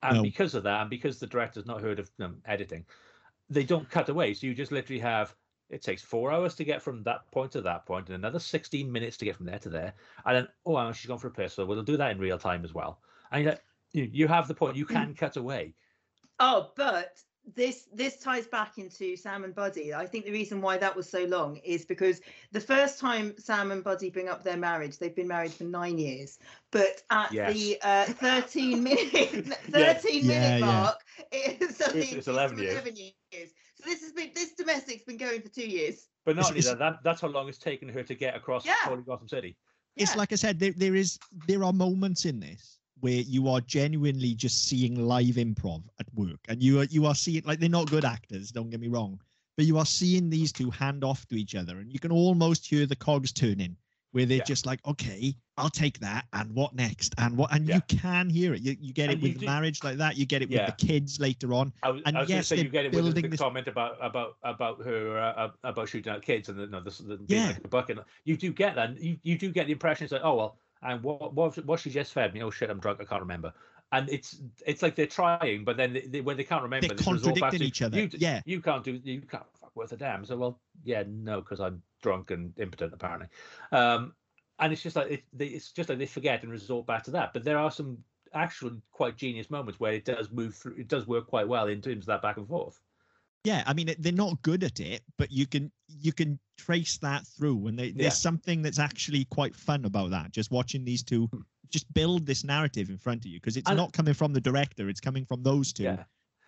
and No. because of that, and because the director's not heard of um, editing, they don't cut away. So you just literally have it takes four hours to get from that point to that point, and another 16 minutes to get from there to there. And then, oh, she's gone for a piss, so we'll do that in real time as well. And you're like, you, you have the point, you can cut away. Oh, but this this ties back into Sam and Buddy. I think the reason why that was so long is because the first time Sam and Buddy bring up their marriage, they've been married for nine years. But at Yes. the uh, 13 minute 13 Yeah. minute Yeah, yeah. mark, it's, It's- it's, it's 11 years. 11 years. So this has been this domestic's been going for two years. But not It's- only it's- that, that, that's how long it's taken her to get across Yeah. Holy Gotham City. It's Yeah. like I said, there, there is there are moments in this where you are genuinely just seeing live improv at work, and you are you are seeing like they're not good actors. Don't get me wrong, but you are seeing these two hand off to each other, and you can almost hear the cogs turning, where they're Yeah. just like, okay, I'll take that, and what next, and what, and Yeah. you can hear it. You, you get And it you with do- marriage like that. You get it with the kids later on. I was, And I was yes, say you get it with the, this- comment about about about her uh, uh, about shooting at kids and the, no, this, the being Yeah. like bucket. You do get that. You, you do get the impression it's like, oh well, and what what what she just fed me? Oh shit, I'm drunk. I can't remember. And it's it's like they're trying, but then they, they, when they can't remember, They're they resort back contradicting to, each other. You, Yeah. you can't do you can't fuck worth a damn. So well, yeah, no, because I'm drunk and impotent apparently. Um, and it's just like it, they, it's just like they forget and resort back to that. But there are some actually quite genius moments where it does move through. It does work quite well in terms of that back and forth. Yeah, I mean they're not good at it, but you can you can trace that through, and they, there's Yeah. something that's actually quite fun about that. Just watching these two just build this narrative in front of you because it's And- not coming from the director; it's coming from those two. Yeah.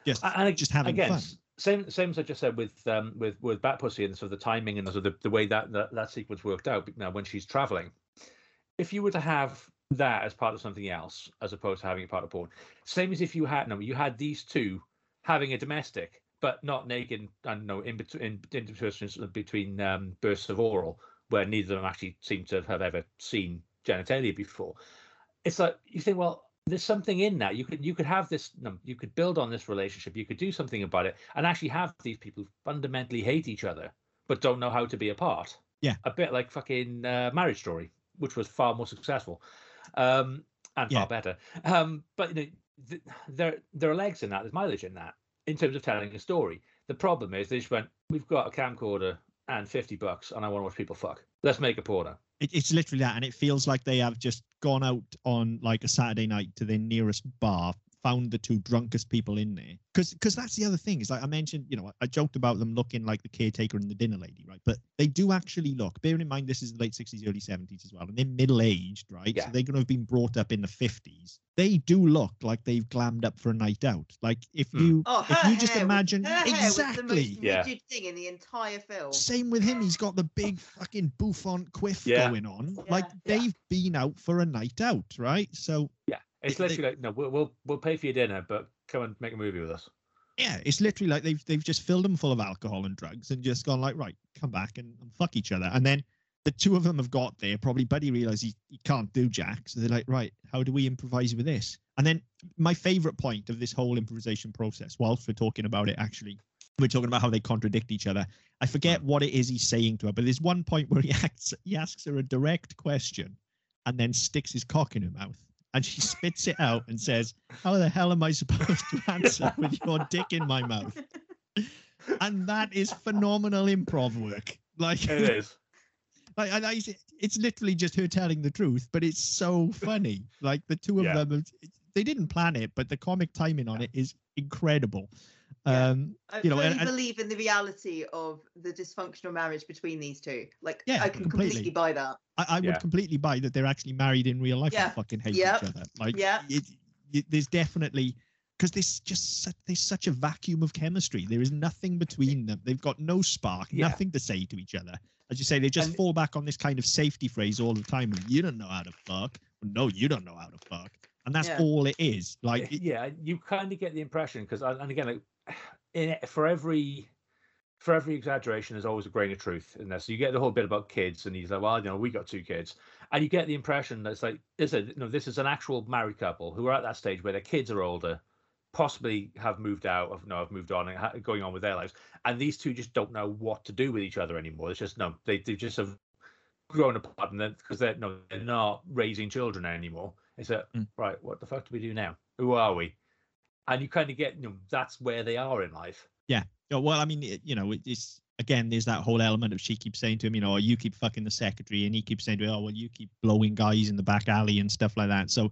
Just and just having again, fun. same same as I just said with um with with Bat Pussy and sort of the timing and the sort of the, the way that, that that sequence worked out. Now when she's traveling, if you were to have that as part of something else as opposed to having it part of porn, same as if you had no, you had these two having a domestic, but not naked. I don't know in between interpersons between um, bursts of oral, where neither of them actually seem to have ever seen genitalia before. It's like you think, well, there's something in that. You could you could have this. You could build on this relationship. You could do something about it, and actually have these people fundamentally hate each other, but don't know how to be apart. Yeah, a bit like fucking uh, Marriage Story, which was far more successful, um, and Yeah. far better. Um, but you know, th- there there are legs in that. There's mileage in that in terms of telling a story. The problem is they just went, we've got a camcorder and 50 bucks, and I want to watch people fuck. Let's make a porno. It, it's literally that, and it feels like they have just gone out on like a Saturday night to their nearest bar, found the two drunkest people in there. Because because that's the other thing is like I mentioned, you know, I joked about them looking like the caretaker and the dinner lady, right? But they do actually look. Bearing in mind this is the late sixties, early seventies as well, and they're middle aged, right? Yeah. So they're going to have been brought up in the fifties. They do look like they've glammed up for a night out. Like if Hmm. you Oh, if her you just hair was- imagine her hair was the exactly. most Yeah. thing in the entire film. Same with him. He's got the big fucking bouffant quiff Yeah. going on. Yeah, Like they've been out for a night out, right? So It's They- they- literally like, no, we'll, we'll we'll pay for your dinner, but come and make a movie with us. yeah, it's literally like they've they've just filled them full of alcohol and drugs and just gone like, right, come back and, and fuck each other. And then the two of them have got there. Probably Buddy realized he, he can't do Jack, so they're like, right, how do we improvise with this? And then my favorite point of this whole improvisation process, whilst we're talking about it, actually, we're talking about how they contradict each other. I forget what it is he's saying to her, but there's one point where he acts he asks her a direct question and then sticks his cock in her mouth. And she spits it out and says, How the hell am I supposed to answer with your dick in my mouth? And that is phenomenal improv work. Like, It is. like and I, it's literally just her telling the truth, but it's so funny. Like the two of Yeah. them, they didn't plan it, but the comic timing on it is incredible. Yeah. Um, I you know, fully and- and- believe in the reality of the dysfunctional marriage between these two. Like, Yeah, I can completely. completely buy that. I, I would completely buy that they're actually married in real life Yeah. and fucking hate Yep. each other. Like, Yeah. it, it, there's definitely because there's just such, there's such a vacuum of chemistry. There is nothing between them. They've got no spark, Yeah. nothing to say to each other. As you say, they just And- fall back on this kind of safety phrase all the time. Of, you don't know how to fuck. No, you don't know how to fuck. And that's Yeah. all it is. Like, it- yeah, you kind of get the impression because, and again, like, in it, for every for every exaggeration, there's always a grain of truth in there. So you get the whole bit about kids, and he's like, "Well, you know, we got two kids," and you get the impression that it's like, is it? No, this is an actual married couple who are at that stage where their kids are older, possibly have moved out, of no, have moved on and ha- going on with their lives, and these two just don't know what to do with each other anymore. It's just no, they they just have grown apart, and then because they're no, they're not raising children anymore. It's a Mm. right. What the fuck do we do now? Who are we? And you kind of get, you know, that's where they are in life. Yeah, oh, well, I mean, it, you know, it- it's again, there's that whole element of she keeps saying to him, you know, oh, you keep fucking the secretary, and he keeps saying to her, oh, well, you keep blowing guys in the back alley and stuff like that. So,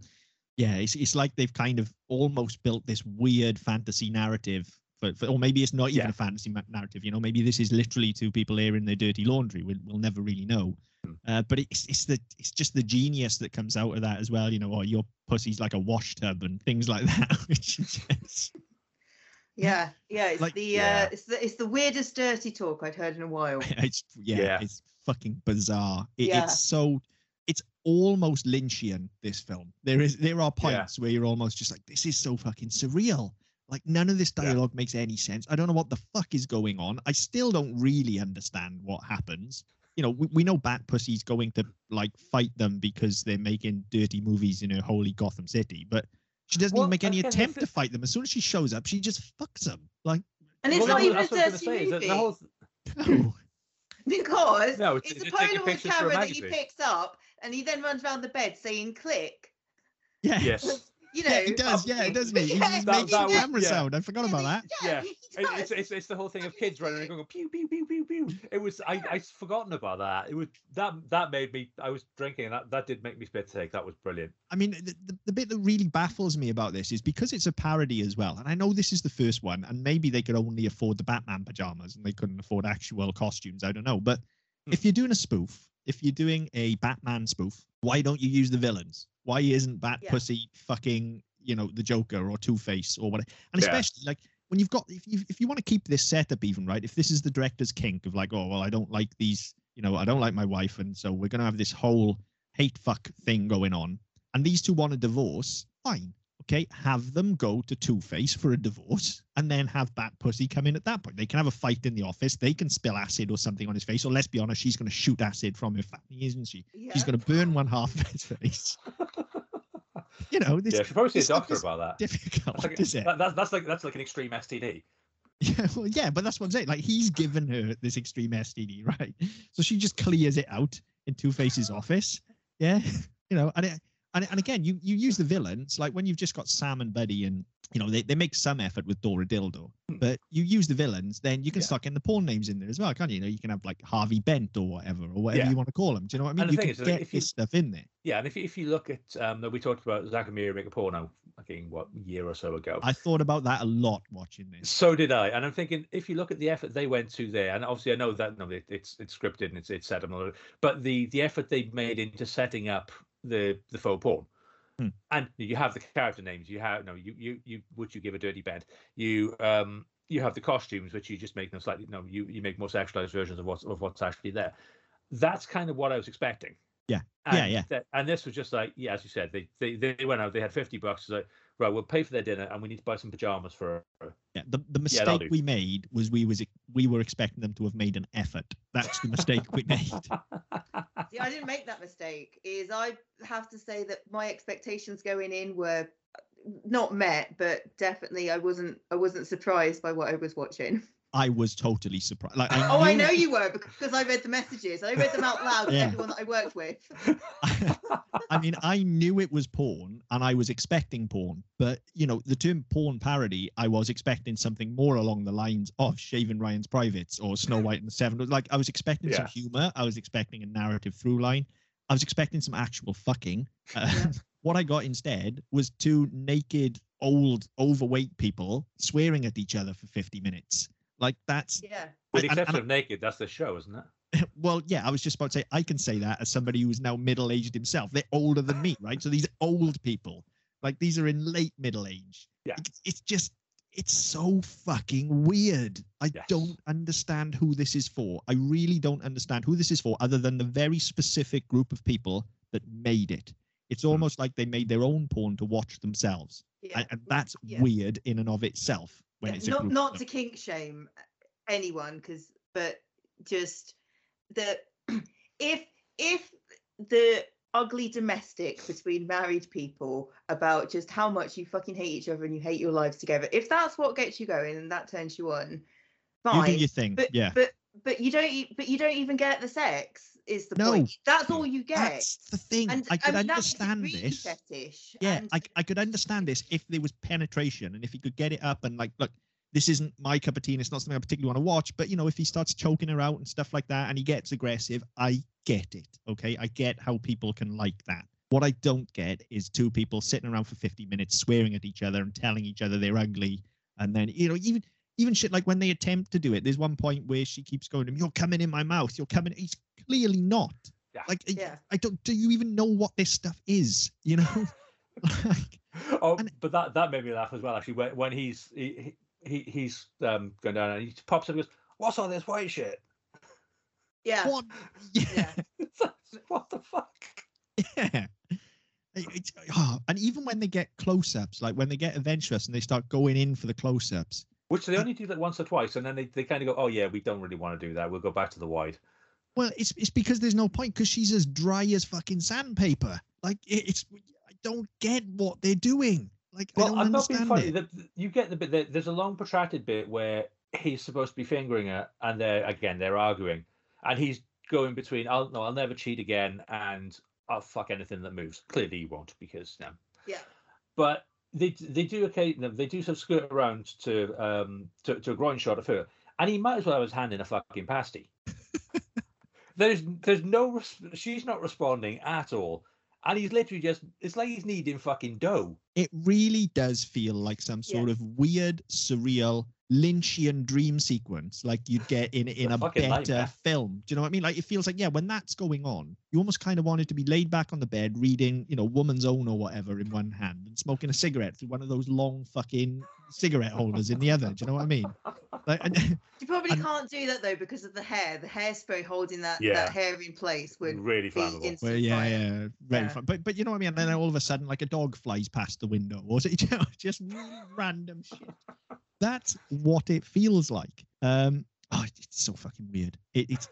yeah, it's it's like they've kind of almost built this weird fantasy narrative. For, for, or maybe it's not even Yeah. a fantasy ma- narrative. You know, maybe this is literally two people airing their dirty laundry. We'll, we'll never really know. Hmm. Uh, but it's it's the it's just the genius that comes out of that as well. You know, or your pussy's like a wash tub and things like that, which is just Yeah, yeah. It's Like- the Yeah. uh, it's the it's the weirdest dirty talk I'd heard in a while. it's yeah, Yeah. it's fucking bizarre. It, Yeah. It's so it's almost Lynchian. This film. There is there are Yeah. points where you're almost just like, this is so fucking surreal. Like none of this Yeah. dialogue makes any sense. I don't know what the fuck is going on. I still don't really understand what happens. You know, we, we know Bat Pussy's going to like fight them because they're making dirty movies in her holy Gotham City, but she doesn't Well, even make any attempt to fight them. As soon as she shows up, she just fucks them. Like, And it's Well, not no, even a that's what I was dirty say, movie the whole no. because No, it's- it's, a Polaroid pictures for a camera that he picks up, and he then runs around the bed saying "click." yeah. yes, You know, Yeah, he does. Yeah, it doesn't he? He's Yeah, just that- making that was- camera yeah. sound. I forgot about that. Yeah, he It- it's, it's it's the whole thing of kids running and going pew pew pew pew pew. It was I I forgotten about that. It was that that made me. I was drinking and that that did make me spit take. That was brilliant. I mean, the, the, the bit that really baffles me about this is because it's a parody as well. And I know this is the first one, and maybe they could only afford the Batman pajamas and they couldn't afford actual costumes. I don't know. But Hmm. if you're doing a spoof, if you're doing a Batman spoof, why don't you use the villains? Why isn't Bat Yeah. Pussy fucking, you know, the Joker or Two Face or whatever? And Yeah. especially like when you've got, if you, if you want to keep this setup even, right? If this is the director's kink of like, oh, well, I don't like these, you know, I don't like my wife. And so we're going to have this whole hate fuck thing going on and these two want a divorce, fine. Okay, have them go to Two Face for a divorce and then have Bat Pussy come in at that point. They can have a fight in the office. They can spill acid or something on his face. Or let's be honest, she's going to shoot acid from her fanny, isn't she? Yeah. She's going to burn one half of his face. you know, this yeah, should probably see a doctor about that. difficult, That's like, is it? that- that's, that's like that's like an extreme STD. Yeah, well, yeah, but that's what I'm saying. Like he's given her this extreme STD, right? So she just clears it out in Two Face's office. Yeah, you know, and it, and and again, you you use the villains like when you've just got Sam and Buddy, and you know they, they make some effort with Dora Dildo, but you use the villains, then you can Hmm. Yeah. start getting the porn names in there as well, can't you? You know, you can have like Harvey Bent or whatever, or whatever Yeah. you want to call them. Do you know what I mean? And You can is, get if you- this stuff in there. Yeah, and if you, if you look at um, that we talked about Zack and Miri make a porno, I think what year or so ago. I thought about that a lot watching this. So did I, and I'm thinking if you look at the effort they went to there, and obviously I know that no, it, it's it's scripted and it's it's set up, and all that, but the the effort they made into setting up the the faux porn, Hmm. and you have the character names, you have no, you you you would you give a dirty bed, you um you have the costumes, which you just make them slightly no, you you make more sexualized versions of what's of what's actually there. That's kind of what I was expecting. Yeah. And Yeah, yeah. That, and this was just like, yeah, as you said, they, they they went out, they had 50 bucks. Like, right, we'll pay for their dinner and we need to buy some pajamas for her. Yeah, the, the mistake do. we made was we was we were expecting them to have made an effort. That's the mistake we made. See, I didn't make that mistake. Is I have to say that my expectations going in were uh, not met, but definitely I wasn't. I wasn't surprised by what I was watching. I was totally surprised. Like, I Oh, I knew- know you were because I read the messages. I read them out loud to Yeah. everyone that I worked with. I mean, I knew it was porn, and I was expecting porn. But you know, the term porn parody, I was expecting something more along the lines of Shaving Ryan's Privates or Snow White and the Seven. Like, I was expecting some humor. I was expecting a narrative through line. I was expecting some actual fucking. Uh, Yeah. what I got instead was two naked, old, overweight people swearing at each other for 50 minutes. Like, that's Yeah. With the and- and exception of Naked, that's the show, isn't it? well, yeah, I was just about to say I can say that as somebody who's now middle aged himself. They're older than me, right? So these old people, like these are in late middle age. Yeah. It's, it's just, it's so fucking weird. I Yes. don't understand who this is for. I really don't understand who this is for, other than the very specific group of people that made it. It's Hmm. almost like they made their own porn to watch themselves, Yeah. and, and that's yeah. weird in and of itself. When Yeah, it's not not to kink shame uh, anyone because but just that if if the ugly domestic between married people about just how much you fucking hate each other and you hate your lives together if that's what gets you going and that turns you on fine you do your thing, but yeah. but but you don't but you don't even get the sex is the No. point that's all you get That's the thing. and I could mean, understand this. fetish Yeah, and I, I could understand this if there was penetration and if he could get it up and like, look, this isn't my cup of tea and it's not something I particularly want to watch. But you know, if he starts choking her out and stuff like that and he gets aggressive, I get it. Okay, I get how people can like that. What I don't get is two people sitting around for 50 minutes swearing at each other and telling each other they're ugly, and then you know even even shit like when they attempt to do it. There's one point where she keeps going to him, "You're coming in my mouth. You're coming." He's clearly not. Yeah. Like, I- Yeah. I don't. Do you even know what this stuff is? You know, like. Oh, And- but that that made me laugh as well. Actually, when when he's he, he he's um going down and he pops up and goes, "What's all this white shit?" yeah What? Yeah, yeah what the fuck? yeah. It- it's- oh, and even when they get close-ups, like when they get adventurous and they start going in for the close-ups, Which they only do that once or twice, and then they, they kind of go, "Oh yeah, we don't really want to do that. We'll go back to the wide." Well, it's it's because there's no point because she's as dry as fucking sandpaper. Like it, it's, I don't get what they're doing. Like I don't I'm not being funny. it. The, you get the bit. there- There's a long protracted bit where he's supposed to be fingering her, and they're again they're arguing, and he's going between, "I'll no, I'll never cheat again," and "I'll fuck anything that moves." Clearly, he won't because no. yeah But they they do occasionally they do sort of skirt around to um to, to a groin shot of her, and he might as well have his hand in a fucking pasty. there's there's no she's not responding at all, and he's literally just it's like he's kneading fucking dough. It really does feel like some sort of weird, surreal Lynchian dream sequence, like you'd get in in a a better nightmare. film. Do you know what I mean? Like it feels like yeah, when that's going on, you almost kind of wanted to be laid back on the bed, reading you know Woman's Own or whatever in one hand, and smoking a cigarette through one of those long fucking cigarette holders in the other. Do you know what I mean? Like, and- You probably And- can't do that though because of the hair. The hairspray holding that, Yeah. that hair in place would really be flammable. Well, yeah, fire. yeah, very Yeah. fun. But but you know what I mean. And then all of a sudden, like a dog flies past the window, or it you know, just random shit. That's what it feels like. Um, oh, it's so fucking weird. It, it's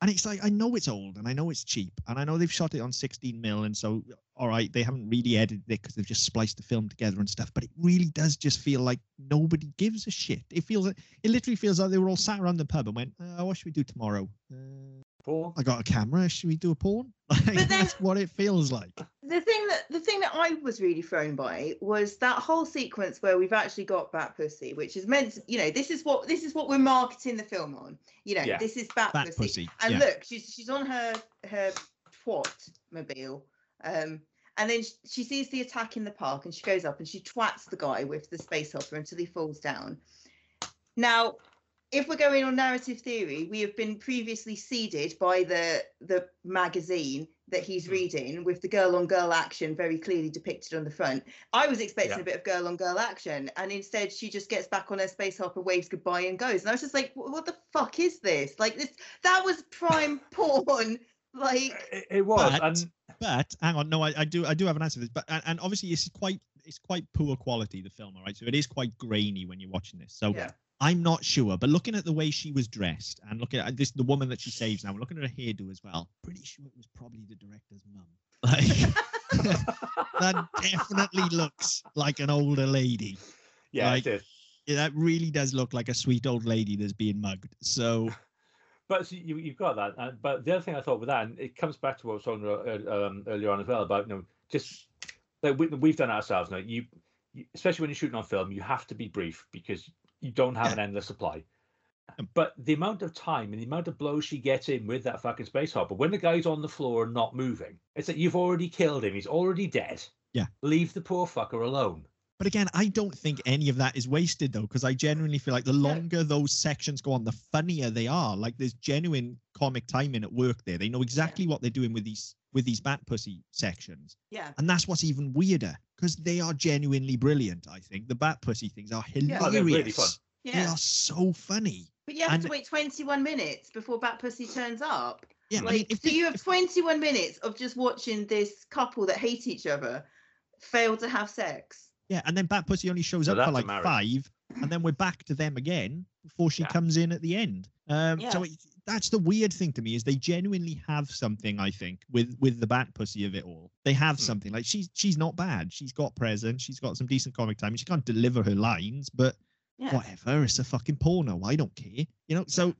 and it's like I know it's old and I know it's cheap and I know they've shot it on 16 mil and so all right they haven't really edited it because they've just spliced the film together and stuff. But it really does just feel like nobody gives a shit. It feels like it literally feels like they were all sat around the pub and went, uh, "What should we do tomorrow?" Uh, Paul? I got a camera. Should we do a porn? Like, then- that's what it feels like. The thing that the thing that I was really thrown by was that whole sequence where we've actually got Bat Pussy, which is meant to, you know, this is what this is what we're marketing the film on. You know, Yeah. this is Bat, Bat Pussy. pussy. And yeah. look, she's she's on her her twat mobile. Um, and then sh- she sees the attack in the park and she goes up and she twats the guy with the space hopper until he falls down. Now, if we're going on narrative theory, we have been previously seeded by the the magazine that he's Hmm. reading with the girl on girl action very clearly depicted on the front. I was expecting Yeah. a bit of girl on girl action, and instead she just gets back on her space hopper, waves goodbye, and goes. And I was just like, what the fuck is this? Like this that was prime porn. Like It, it was. But- and But hang on, no, I, I do I do have an answer to this. But and, and obviously it's quite it's quite poor quality the film, all right. So it is quite grainy when you're watching this. So Yeah. I'm not sure, but looking at the way she was dressed and looking at this, the woman that she saves now, we're looking at her hairdo as well, pretty sure it was probably the director's mum. Like that definitely looks like an older lady. yeah, Like- it did. Yeah, that really does look like a sweet old lady that's being mugged. So But so you, you've got that. Uh, but the other thing I thought with that, and it comes back to what I was talking about uh, um, earlier on as well about you know just like we, we've done it ourselves now. You, you, especially when you're shooting on film, you have to be brief because you don't have Yeah. an endless supply. But the amount of time and the amount of blows she gets in with that fucking space hopper, when the guy's on the floor and not moving, it's like you've already killed him. He's already dead. Yeah. Leave the poor fucker alone. But again, I don't think any of that is wasted though, because I genuinely feel like the longer those sections go on, the funnier they are. Like there's genuine comic timing at work there. They know exactly what they're doing with these with these bat pussy sections, yeah. and that's what's even weirder because they are genuinely brilliant. I think the bat pussy things are hilarious. Oh, they're really fun. Yeah. They are so funny. But you have and- to wait 21 minutes before Bat Pussy turns up. Yeah, I Like, mean, if so they- you have 21 minutes of just watching this couple that hate each other fail to have sex. Yeah, and then Bat Pussy only shows So up for like five, and then we're back to them again before she Yeah. comes in at the end. Um, So Yeah. it, that's the weird thing to me is they genuinely have something. I think with with the Bat Pussy of it all, they have Hmm. something. Like she's she's not bad. She's got presence. She's got some decent comic time. She can't deliver her lines, but Yeah. whatever. It's a fucking porno. I don't care. You know. So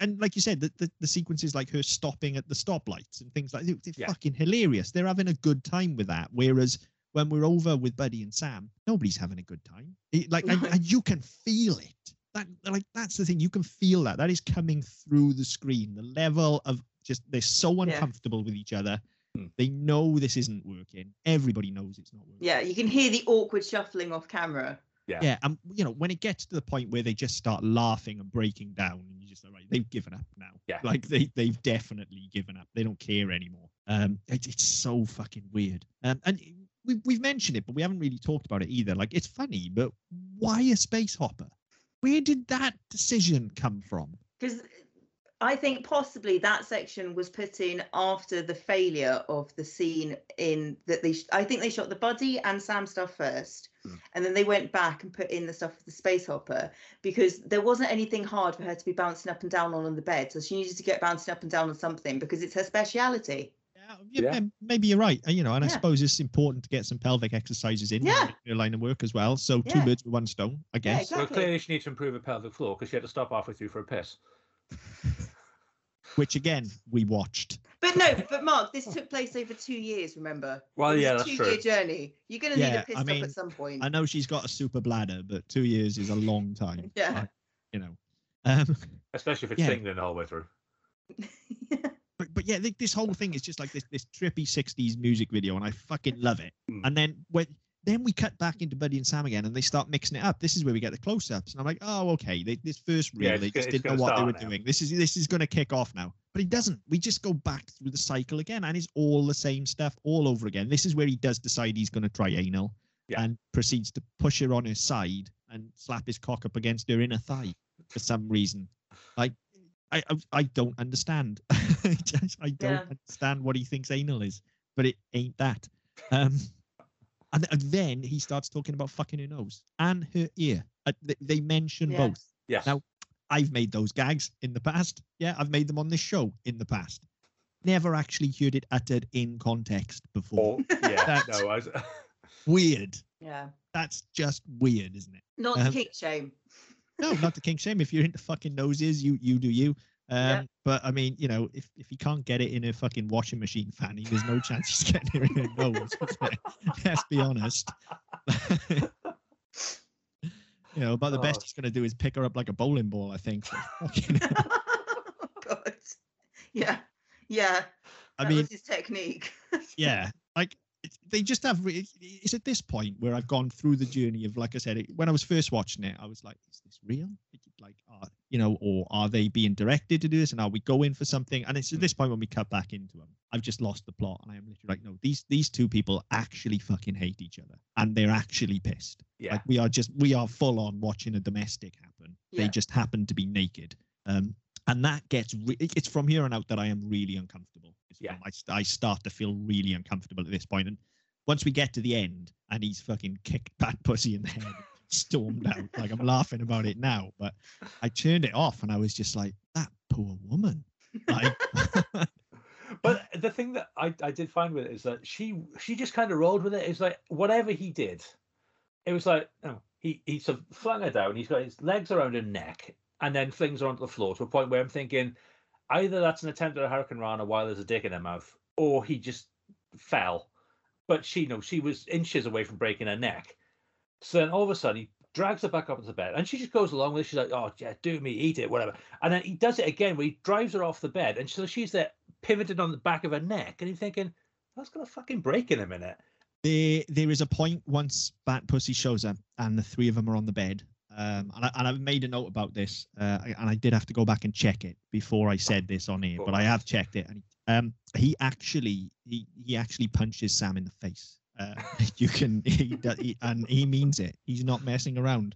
and like you said, the, the, the sequences like her stopping at the stoplights and things like that, they're Yeah. fucking hilarious. They're having a good time with that. Whereas when we're over with Buddy and Sam, nobody's having a good time. It- like, and, and you can feel it. That like that's the thing. You can feel that. That is coming through the screen. The level of just they're so Yeah. uncomfortable with each other. Hmm. They know this isn't working. Everybody knows it's not working. Yeah, you can hear the awkward shuffling off camera. Yeah. Yeah, and you know when it gets to the point where they just start laughing and breaking down, and you just like, right, they've given up now. Yeah. like they they've definitely given up. They don't care anymore. Um, it, it's so fucking weird. Um, and we we've mentioned it, but we haven't really talked about it either. Like it's funny, but why a space hopper? Where did that decision come from? Because I think possibly that section was put in after the failure of the scene in that they. sh- I think they shot the Buddy and Sam stuff first, Hmm. and then they went back and put in the stuff with the space hopper because there wasn't anything hard for her to be bouncing up and down on on the bed, so she needed to get bouncing up and down on something because it's her speciality. Yeah, yeah, Yeah. maybe you're right. uh, You know, and I Yeah. suppose it's important to get some pelvic exercises in Yeah. your line of work as well. So two Yeah. birds with one stone, I Yeah, guess. Well, Exactly. clearly she needs to improve her pelvic floor because she had to stop halfway through for a piss. Which again we watched. But no, but Mark, this took place over two years. Remember? Well, yeah, a that's two-year journey. You're gonna need a piss I stop mean, at some point. I know she's got a super bladder, but two years is a long time. Yeah. you know. Um, Especially if it's Yeah. tingling the whole way through. but yeah, this whole thing is just like this this trippy '60s music video, and I fucking love it. Mm. And then when then we cut back into Buddy and Sam again, and they start mixing it up. This is where we get the close-ups, and I'm like, oh, okay. They, this first reel, Yeah, they just didn't know what they were now. doing. This is this is going to kick off now, but he doesn't. We just go back through the cycle again, and it's all the same stuff all over again. This is where he does decide he's going to try anal, Yeah. and proceeds to push her on her side and slap his cock up against her inner thigh. for some reason. Like I I, I don't understand. I, just, I don't Yeah. understand what he thinks anal is, but it ain't that. Um, and, and then he starts talking about fucking her nose and her ear. Uh, they, they mention Yeah. both. Yes. Now- I've made those gags in the past. Yeah, I've made them on this show in the past. Never actually heard it uttered in context before. Or, yeah. That's- no. I was, Weird. Yeah. That's just weird, isn't it? Not Um, the kink shame. No, not the king shame. If you're into fucking noses, you you do you. Um, Yeah. But I mean, you know, if, if he can't get it in a fucking washing machine, Fanny, there's no chance he's getting it in her nose. Let's be honest. you know, but the best Oh. he's going to do is pick her up like a bowling ball, I think. So, fucking hell. oh God. Yeah. Yeah. I That mean, his technique. yeah, like they just have. It's at this point where I've gone through the journey of, like I said, it, when I was first watching it, I was like, "Is this real? Like, are, you know, or are they being directed to do this? And are we going for something?" And it's at this point when we cut back into them, I've just lost the plot, and I am literally like, "No, these these two people actually fucking hate each other, and they're actually pissed. yeah. Like we are just we are full on watching a domestic happen. They just happen to be naked." Um, and that gets re- it's from here on out that I am really uncomfortable. It's Yeah. I, I start to feel really uncomfortable at this. And once we get to the end and he's fucking kicked Bat Pussy in the head, stormed out, like I'm laughing about it now, but I turned it off and I was just like, that poor woman. Like, But the thing that I, I did find with it is that she she just kind of rolled with it. It's like whatever he did, it was like oh, he he sort of flung her down. He's got his legs around her neck and then flings her onto the floor to a point where I'm thinking either that's an attempt at a hurricanrana while there's a dick in her mouth, or he just fell. But she no, she was inches away from breaking her neck. So then all of a sudden he drags her back up into bed and she just goes along with it. She's like, oh yeah, do me, eat it, whatever. And then he does it again where he drives her off the bed and so she's there pivoted on the back of her neck, and you're thinking, that's gonna fucking break in a minute. there, there is a point once Bat Pussy shows up and the three of them are on the bed. Um, and, I, and I've made a note about this, uh, and I did have to go back and check it before I said this on air, but I have checked it. And um, he actually, he, he actually punches Sam in the face. Uh, you can, he, he, and he means it. He's not messing around.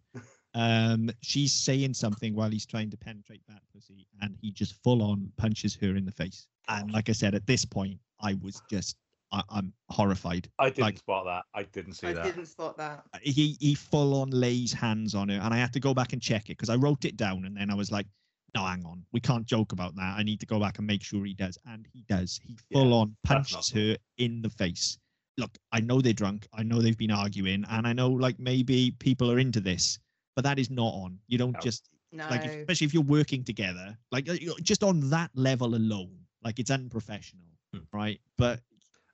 Um, she's saying something while he's trying to penetrate Bat Pussy, and he just full on punches her in the face. And like I said, at this point, I was just, I, I'm horrified I didn't Like- spot that. I didn't see I that. I didn't spot that. he he full on lays hands on her and i had to go back and check it because i wrote it down and then i was like no hang on we can't joke about that i need to go back and make sure he does and he does he Yeah, full on punches cool. her in the face look i know they're drunk i know they've been arguing and i know like maybe people are into this but that is not on you don't No. just No. like if- especially if you're working together like uh, you know, just on that level alone like it's unprofessional Hmm. right but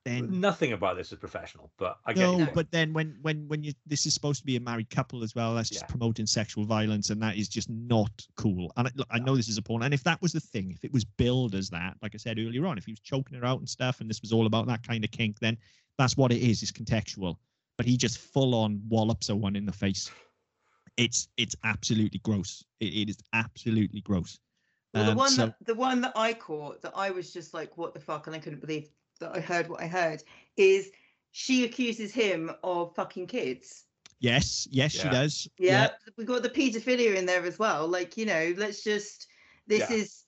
then Nothing about this is professional, but I get no, your but then when when when you this is supposed to be a married couple as well, that's just Yeah. promoting sexual violence, and that is just not cool. And I, look, I know this is a porn, and if that was the thing, if it was billed as that, like I said earlier on, if he was choking her out and stuff, and this was all about that kind of kink, then that's what it is. It's contextual. But he just full on wallops her one in the face. It's it's absolutely gross. It, it is absolutely gross. Well, the Um, one so- that the one that I caught that I was just like, what the fuck, and I couldn't believe that I heard what I heard is she accuses him of fucking kids. yes, yes, she does. Yeah, we got the paedophilia in there as well. Like you know, let's just this Yeah. is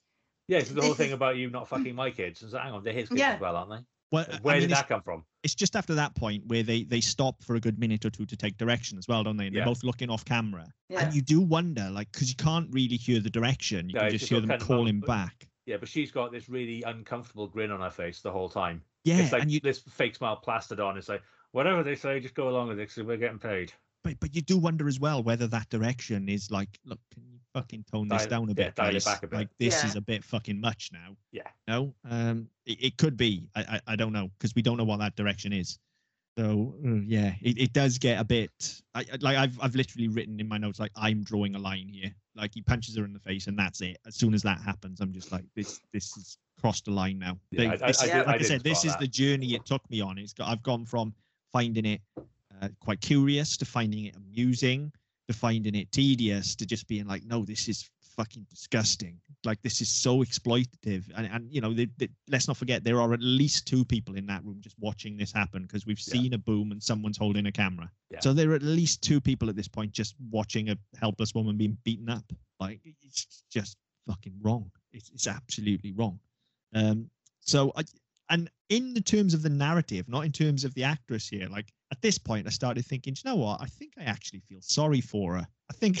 yeah, it's the whole thing is- about you not fucking my kids. It's like, hang on, they're his kids Yeah. as well, aren't they? Well, Where I mean, did that come from? it's just after that point where they they stop for a good minute or two to take direction as well, don't they? And Yeah. They're both looking off camera, yeah. and you do wonder, like, because you can't really hear the direction, you No, can just just hear them calling back. Yeah, but she's got this really uncomfortable grin on her face the whole time. Yeah, it's like and you this fake smile plastered on. It's like whatever they say, just go along with it because we're getting paid. but but you do wonder as well whether that direction is like, look, can you fucking tone this Dial- down a yeah, bit, dial it back a bit. Like this Yeah. is a bit fucking much now. Yeah. No, um, it, it could be. I, I I don't know because we don't know what that direction is. So yeah, it, it does get a bit. I, like I've I've literally written in my notes like I'm drawing a line here. Like he punches her in the face and that's it. As soon as that happens, I'm just like this this is crossed the line now. Yeah, They- I- this I like I I, said, this is that. the journey it took me on. It's got, I've gone from finding it uh, quite curious to finding it amusing to finding it tedious to just being like, no, this is fucking disgusting. Like this is so exploitative. And and you know, they, they, let's not forget there are at least two people in that room just watching this happen because we've Yeah. seen a boom and someone's holding a camera. Yeah. So there are at least two people at this point just watching a helpless woman being beaten up. Like it's just fucking wrong. It's it's absolutely wrong. Um, so I and in the terms of the narrative, not in terms of the actress here. Like at this point, I started thinking, "Do you know what? I think I actually feel sorry for her. I think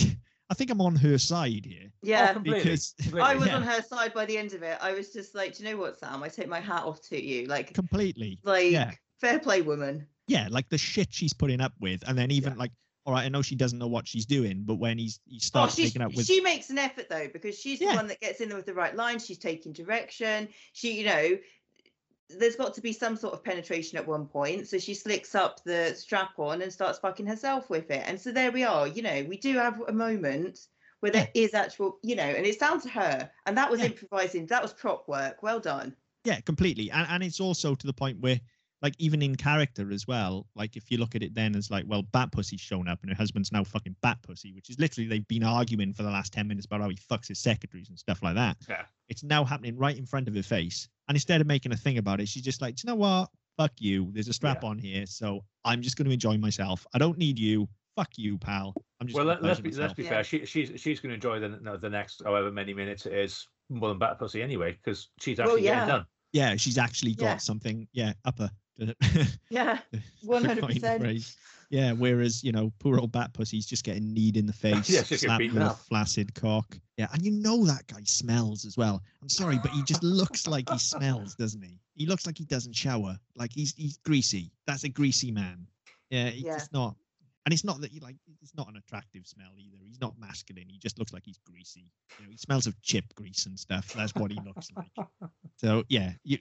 I think I'm on her side here Yeah. Oh, because completely. I was yeah. on her side by the end of it. I was just like, do you know what, Sam? I take my hat off to you. Like, completely, like yeah. fair play, woman. yeah, like the shit she's putting up with, and then even Yeah. like, all right, I know she doesn't know what she's doing, but when he's he Oh, starts she, taking up with, she makes an effort though because she's Yeah. the one that gets in there with the right lines. She's taking direction. She, you know, there's got to be some sort of penetration at one point. So she slicks up the strap on and starts fucking herself with it. And so there we are. You know, we do have a moment where there is actual, you know, and it's down to her. And that was Yeah. improvising. That was prop work. Well done. yeah, completely, and and it's also to the point where. Like even in character as well, like if you look at it then as like, well, Bat Pussy's shown up and her husband's now fucking Bat Pussy, which is literally they've been arguing for the last ten minutes about how he fucks his secretaries and stuff like that. Yeah. It's now happening right in front of her face. And instead of making a thing about it, she's just like, "Do you know what? Fuck you. There's a strap Yeah. on here, so I'm just going to enjoy myself. I don't need you. Fuck you, pal. I'm just well, let, let's pleasure be let's myself." be Yeah. fair. She she's she's going to enjoy the no, the next however many minutes it is more than Bat Pussy anyway because she's Well, actually yeah. getting done. Yeah, she's actually got Yeah. something. Yeah, upper. Yeah. to One coin hundred the percent. Yeah, whereas you know, poor old Bat Pussy's just getting kneed in the face, Yeah, she's getting slapped beaten with a up. flaccid cock. Yeah, and you know that guy smells as well. I'm sorry, but he just looks like he smells, doesn't he? He looks like he doesn't shower. Like he's he's greasy. That's a greasy man. Yeah, he's Yeah. just not. And it's not that you like. It's not an attractive smell either. He's not masculine. He just looks like he's greasy. You know, he smells of chip grease and stuff. That's what he looks like. So yeah, you.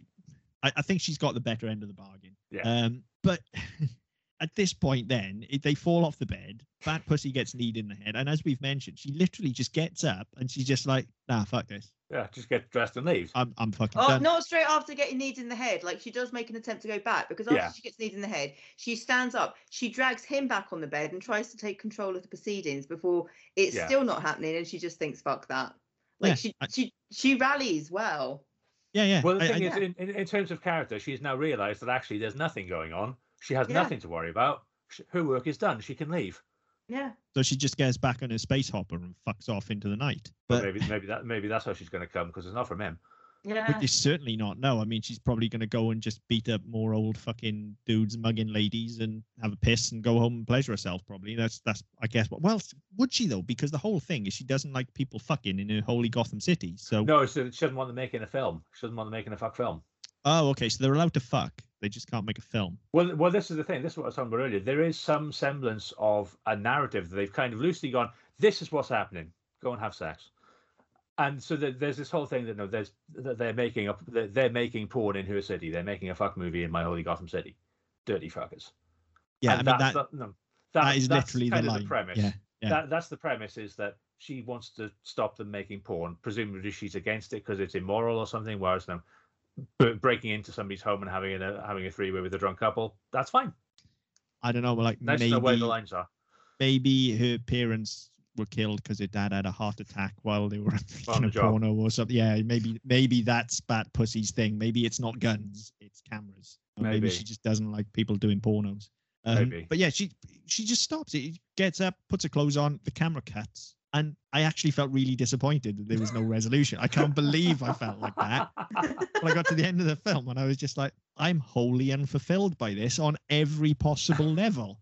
I, I think she's got the better end of the bargain. Yeah. Um, but at this point, then it, they fall off the bed. Bat Pussy gets kneed in the head, and as we've mentioned, she literally just gets up and she's just like, "Nah, fuck this. Yeah, just get dressed and leave. I'm I'm fucking Oh, done." not straight after getting kneed in the head. Like she does make an attempt to go back because after Yeah. she gets kneed in the head, she stands up, she drags him back on the bed and tries to take control of the proceedings before it's Yeah. still not happening, and she just thinks, "Fuck that." Like Yeah, she I- she she rallies well. Yeah, yeah. Well, the I- thing I- is, in, in, in terms of character, she's now realised that actually there's nothing going on. She has Yeah. nothing to worry about. Her work is done. She can leave. Yeah. so she just gets back on her space hopper and fucks off into the night. But But maybe maybe that maybe that's how she's going to come because it's not from him. Yeah. Which is certainly not. No, I mean she's probably going to go and just beat up more old fucking dudes, mugging ladies, and have a piss and go home and pleasure herself. Probably that's that's I guess. What well would she though? Because the whole thing is she doesn't like people fucking in her holy Gotham City. So No, so she doesn't want them making a film. She doesn't want them making a fuck film. oh, okay. So they're allowed to fuck. They just can't make a film. Well, well, this is the thing. This is what I was talking about earlier. There is some semblance of a narrative that they've kind of loosely gone. This is what's happening. Go and have sex. And so that there's this whole thing that no, there's that they're making up. They're, they're making porn in her city. They're making a fuck movie in my holy Gotham City. Dirty fuckers. Yeah, And I mean that's that the, no, that is that's literally the line. premise. Yeah, yeah. That that's the premise is that she wants to stop them making porn. Presumably she's against it because it's immoral or something. Whereas no, breaking into somebody's home and having a having a three way with a drunk couple, that's fine. I don't know. Like to maybe where the lines are. maybe her parents were killed because her dad had a heart attack while they were On making a job. porno or something. Yeah, maybe maybe that's Bat Pussy's thing. Maybe it's not guns, it's cameras. Maybe. Maybe. she just doesn't like people doing pornos. Um, Maybe. But yeah, she she just stops it. Gets up, puts her clothes on, the camera cuts. And I actually felt really disappointed that there was no resolution. I can't believe I felt like that when I got to the end of the film and I was just like, I'm wholly unfulfilled by this on every possible level.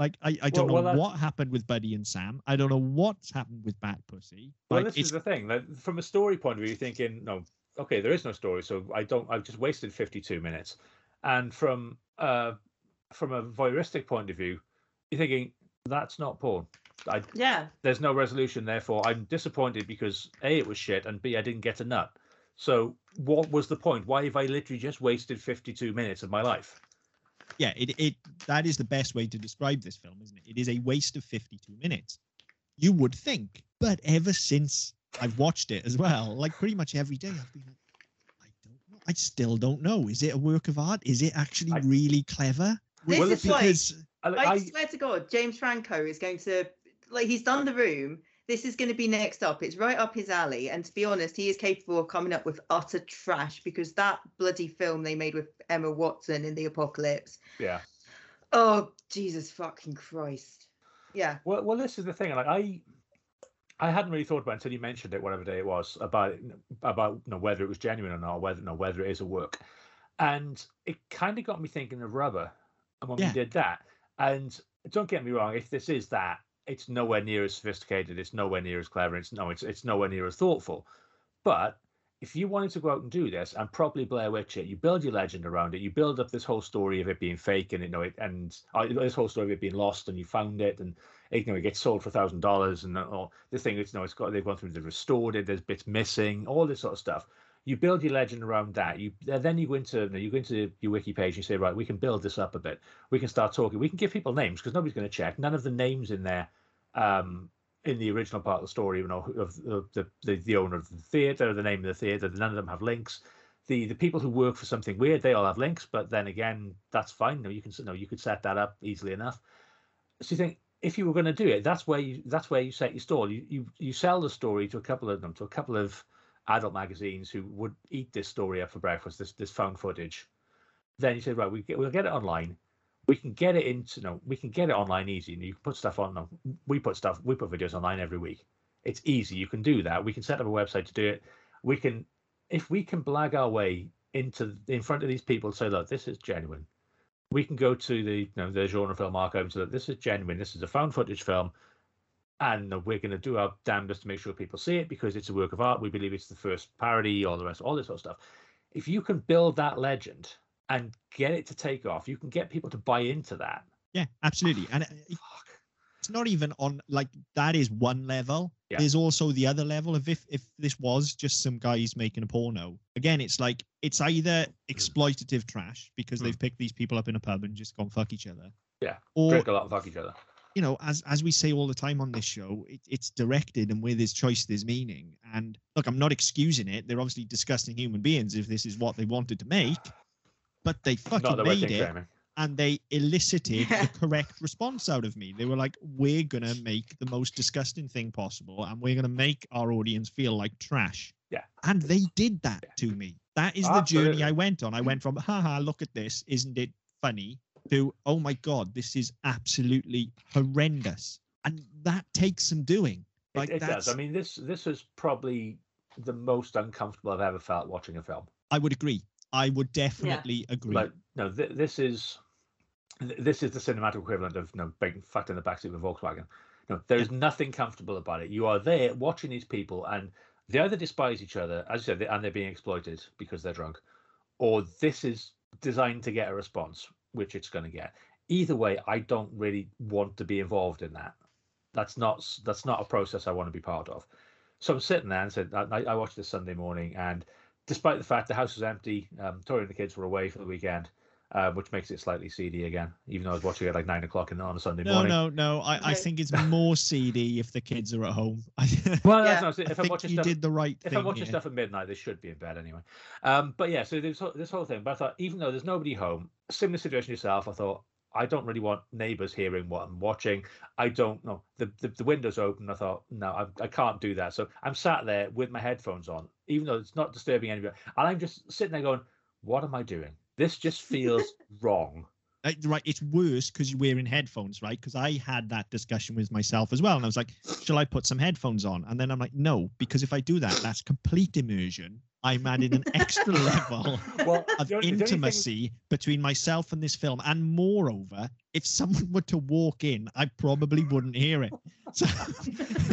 Like I, I don't Well- well, know that- what happened with Buddy and Sam. I don't know what's happened with Bat Pussy. Well, this it's is the thing. Like, from a story point of view, you're thinking, no, okay, there is no story, so I don't. I've just wasted 52 minutes. And from uh, from a voyeuristic point of view, you're thinking that's not porn. I, Yeah. there's no resolution. Therefore, I'm disappointed because a it was shit, and b I didn't get a nut. So what was the point? Why have I literally just wasted 52 minutes of my life? Yeah, it, it that is the best way to describe this film, isn't it? It is a waste of 52 minutes. You would think, but ever since I've watched it as well, like pretty much every day, I've been like, I don't know. I still don't know. Is it a work of art? Is it actually I- really clever? This Well, is because I, I, I, swear to God, James Franco is going to like he's done the room. This is going to be next up. It's right up his alley. And to be honest, he is capable of coming up with utter trash because that bloody film they made with Emma Watson in the apocalypse. yeah. Oh Jesus fucking Christ. Yeah. Well, well, this is the thing. Like I, I hadn't really thought about it until you mentioned it, whatever day it was, about about you know, whether it was genuine or not, whether no, whether it is a work, and it kind of got me thinking of Rubber, and when Yeah. we did that, and don't get me wrong, if this is that, it's nowhere near as sophisticated, it's nowhere near as clever, it's no, it's it's nowhere near as thoughtful, but if you wanted to go out and do this and properly Blair Witch it, you build your legend around it. You build up this whole story of it being fake and you know it, and uh, this whole story of it being lost and you found it and it, you know it gets sold for thousand dollars and all this thing. It's you know it's got they've gone through they've restored it. There's bits missing, all this sort of stuff. You build your legend around that. You then you go into you, know, you go into your wiki page. And you say right, we can build this up a bit. We can start talking. We can give people names because nobody's going to check. None of the names in there. Um, in the original part of the story, you know, of, of the, the the owner of the theater, the name of the theater. None of them have links. The the people who work for something weird, they all have links. But then again, that's fine. No, you can no, you could set that up easily enough. So you think if you were going to do it, that's where you that's where you set your stall. You you you sell the story to a couple of them, to a couple of adult magazines who would eat this story up for breakfast, this this found footage. Then you say, right, we get, we'll get it online we can get it into you no we can get it online easy and you can put stuff on no, we put stuff we put videos online every week. It's easy you can do that. We can set up a website to do it. We can if we can blag our way into in front of these people say look this is genuine. We can go to the you know the genre film archive and say look this is genuine. This is a found footage film. And we're going to do our damnedest to make sure people see it because it's a work of art. We believe it's the first parody all the rest all this sort of stuff. If you can build that legend and get it to take off, you can get people to buy into that. Yeah, absolutely. And it- Fuck. it's not even on like that is one level. Yeah. There's also the other level of if if this was just some guys making a porno. Again, it's like it's either exploitative trash because Mm. they've picked these people up in a pub and just gone fuck each other. Yeah, Or Drink a lot and fuck each other. you know, as as we say all the time on this show, it, it's directed and with his choice there's meaning. And look, I'm not excusing it. They're obviously disgusting human beings if this is what they wanted to make. But they fucking the made it Jamie. and they elicited Yeah. the correct response out of me. They were like, "We're gonna make the most disgusting thing possible, and we're gonna make our audience feel like trash." Yeah. and they did that Yeah. to me. That is the journey I went on. I went mm. from "haha, look at this, isn't it funny?" to "oh my god, this is absolutely horrendous," and that takes some doing. Like it, it that's, does. I mean, this this is probably the most uncomfortable I've ever felt watching a film. I would agree. I would definitely agree. Like, no, th- this is th- this is the cinematic equivalent of you know, being fucked in the backseat of a Volkswagen. No, there is nothing comfortable about it. You are there watching these people, and they either despise each other, as you said, they- and they're being exploited because they're drunk, or this is designed to get a response, which it's going to get. Either way, I don't really want to be involved in that. That's not that's not a process I want to be part of. So I'm sitting there and said, I, I watched this Sunday morning, and despite the fact the house was empty, um, Tori and the kids were away for the weekend, uh, which makes it slightly seedy again, even though I was watching it like nine o'clock in the, on a Sunday no, morning. no, no. I, I Okay. think it's more seedy if the kids are at home. Well, Yeah. that's not, I if I'm think watching you stuff, did the right if thing. I'm watching here. stuff at midnight, they should be in bed anyway. Um, but yeah, so this whole, this whole thing. But I thought, even though there's nobody home, similar situation yourself, I thought I don't really want neighbours hearing what I'm watching. I don't know the the, the windows open. I thought no, I, I can't do that. So I'm sat there with my headphones on, even though it's not disturbing anybody, and I'm just sitting there going, "What am I doing? This just feels wrong." Uh, right, it's worse because you're wearing headphones, right? Because I had that discussion with myself as well, and I was like, "Shall I put some headphones on?" And then I'm like, "No," because if I do that, that's complete immersion. I'm adding an extra level Well, of the only- the thing- intimacy between myself and this film, and moreover, if someone were to walk in, I probably wouldn't hear it, so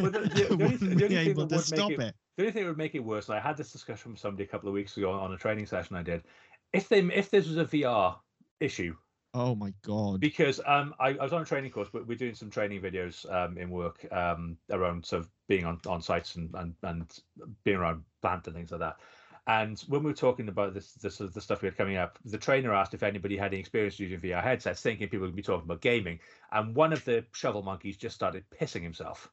Well, the- the- I only- wouldn't be thing able that to would make stop it- it. The only thing that would make it worse, and I had this discussion with somebody a couple of weeks ago on a training session I did. If they if this was a VR issue, Oh my god! because um I, I was on a training course, but we're doing some training videos um in work um around sort of being on on sites and and, and being around plant and things like that. And when we were talking about this, this of the stuff we had coming up, the trainer asked if anybody had any experience using VR headsets, thinking people would be talking about gaming. And one of the shovel monkeys just started pissing himself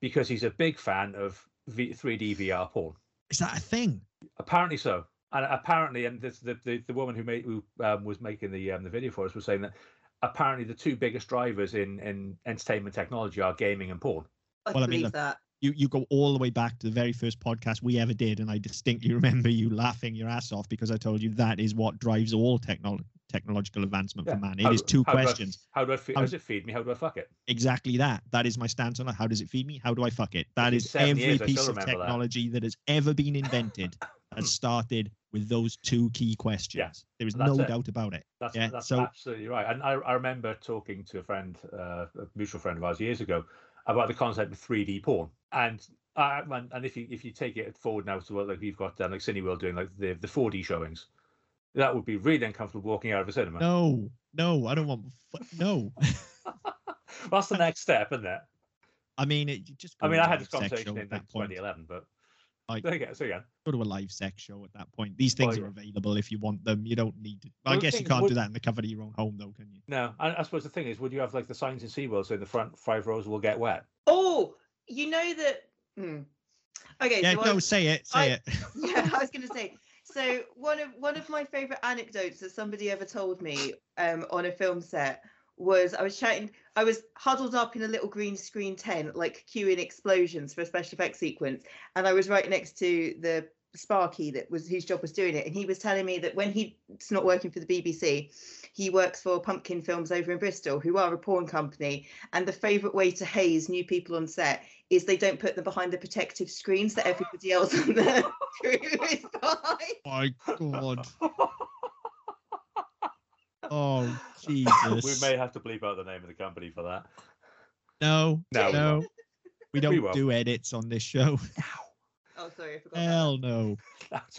because he's a big fan of v- 3D VR porn. Is that a thing? Apparently so. And apparently, and this, the, the the woman who made who um, was making the um, the video for us was saying that apparently the two biggest drivers in in entertainment technology are gaming and porn. I Well, I mean, believe that. You you go all the way back to the very first podcast we ever did, and I distinctly remember you laughing your ass off because I told you that is what drives all technol technological advancement Yeah. for man. It How- is two how do I- questions. How do I feed? How- does it feed me? How do I fuck it? Exactly that. That is my stance on it. How does it feed me? How do I fuck it? That is every years, piece of remember that. technology that. has ever been invented has started with those two key questions. There is that's no it. doubt about it. That's Yeah, that's so- absolutely right. And I, I remember talking to a friend, uh, a mutual friend of ours years ago, about the concept of 3D porn. And uh, and, and if you if you take it forward now to what like we've got um, like Cineworld doing like the the 4D showings, that would be really uncomfortable walking out of a cinema. No, no, I don't want. fu- No, That's the next step, isn't it? I mean, it, you just. I mean, to I a had this conversation in at like that point. 2011, but Like- there you go. So yeah, Go to a live sex show at that point. These things Well, are available if you want them. You don't need. To, Well, I guess you can't would- do that in the comfort of your own home, though, can you? no. I, I suppose the thing is, would you have like the signs in SeaWorld so in the front five rows will get wet? Oh, you know that. Hmm. Okay, Yeah, so no, I, say it, say I- it. yeah, I was going to say. So one of one of my favorite anecdotes that somebody ever told me um, on a film set was I was chatting. I was huddled up in a little green screen tent, like cueing explosions for a special effects sequence, and I was right next to the Sparky that was whose job was doing it, and he was telling me that when he's not working for the BBC, he works for Pumpkin Films over in Bristol, who are a porn company, and the favourite way to haze new people on set is they don't put them behind the protective screens that everybody else on the crew is behind. My God. Oh Jesus! we may have to bleep out the name of the company for that. No, No, we no. We We don't won't. do edits on this show. Oh, sorry, I forgot. about Hell no. That's.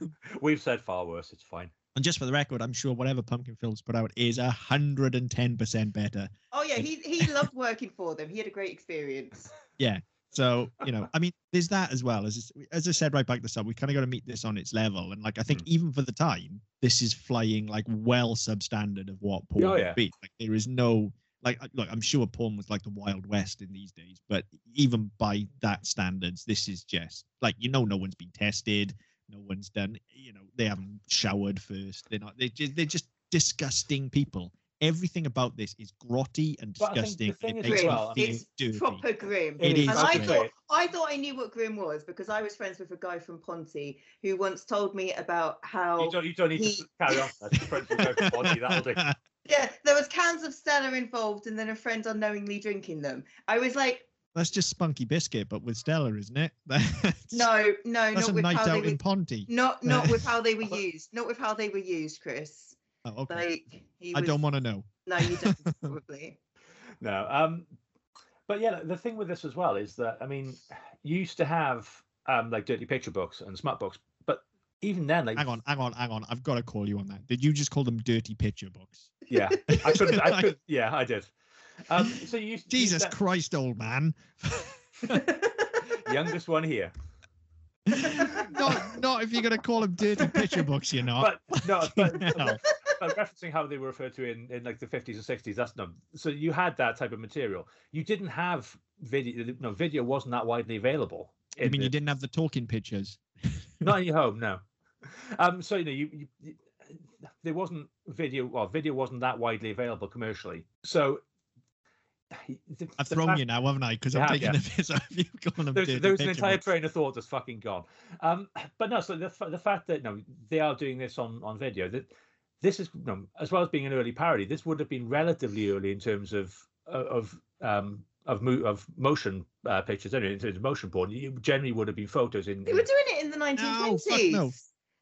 We've said far worse. It's fine. And just for the record, I'm sure whatever Pumpkin Films put out is a hundred and ten percent better. Oh yeah, he he loved working for them. He had a great experience. Yeah. So you know, I mean, there's that as well. As as I said right back at the start, we kind of got to meet this on its level. And like, I think Mm. even for the time, this is flying like well substandard of what porn Oh, would yeah. be. Like, there is no like, I- look, I'm sure porn was like the Wild West in these days, but even by that standards, this is just like you know, no one's been tested, no one's done. You know, they haven't showered first. They're not. They just they're just disgusting people. Everything about this is grotty and But I think the disgusting. thing It is makes as me feel it's dirty. Proper grim. It is and I grim. thought I thought I knew what grim was because I was friends with a guy from Ponty who once told me about how You don't, you don't need he- to carry on. That's friends will go for that'll do. yeah there was cans of Stella involved and then a friend unknowingly drinking them. I was like, That's just Spunky Biscuit, but with Stella, isn't it? That's, no, no, that's not a with night how they out were. in Ponty. Not not with how they were used. Not with how they were used, Chris. Oh, okay. Like he I was, don't want to know. No, you don't probably. No. Um, but yeah, the thing with this as well is that I mean, you used to have um like dirty picture books and smart books, but even then, like Hang on, hang on, hang on. I've got to call you on that. Did you just call them dirty picture books? yeah, I could, I could, yeah, I did. Um, so you used, you Jesus Christ, old man. youngest one here. not, not if you're going to call them dirty picture books, you're not. But no, but, hell. but referencing how they were referred to in, in like the 50s and 60s that's no so you had that type of material you didn't have video no video wasn't that widely available I mean, the- you didn't have the talking pictures. not in your home no um so you know you, you, you there wasn't video well video wasn't that widely available commercially so the, I've the thrown fact- you now, haven't I? Because I'm have, taking yeah. a piss out of you calling them there's, dirty there's an entire train of thought that's fucking gone. Um, but no, so the, the fact that no, they are doing this on on video that this is you know, as well as being an early parody, this would have been relatively early in terms of of um of mo- of motion uh, pictures. Anyway, in terms of motion porn, you generally would have been photos in. They were doing it in the 1920s. No, fuck no.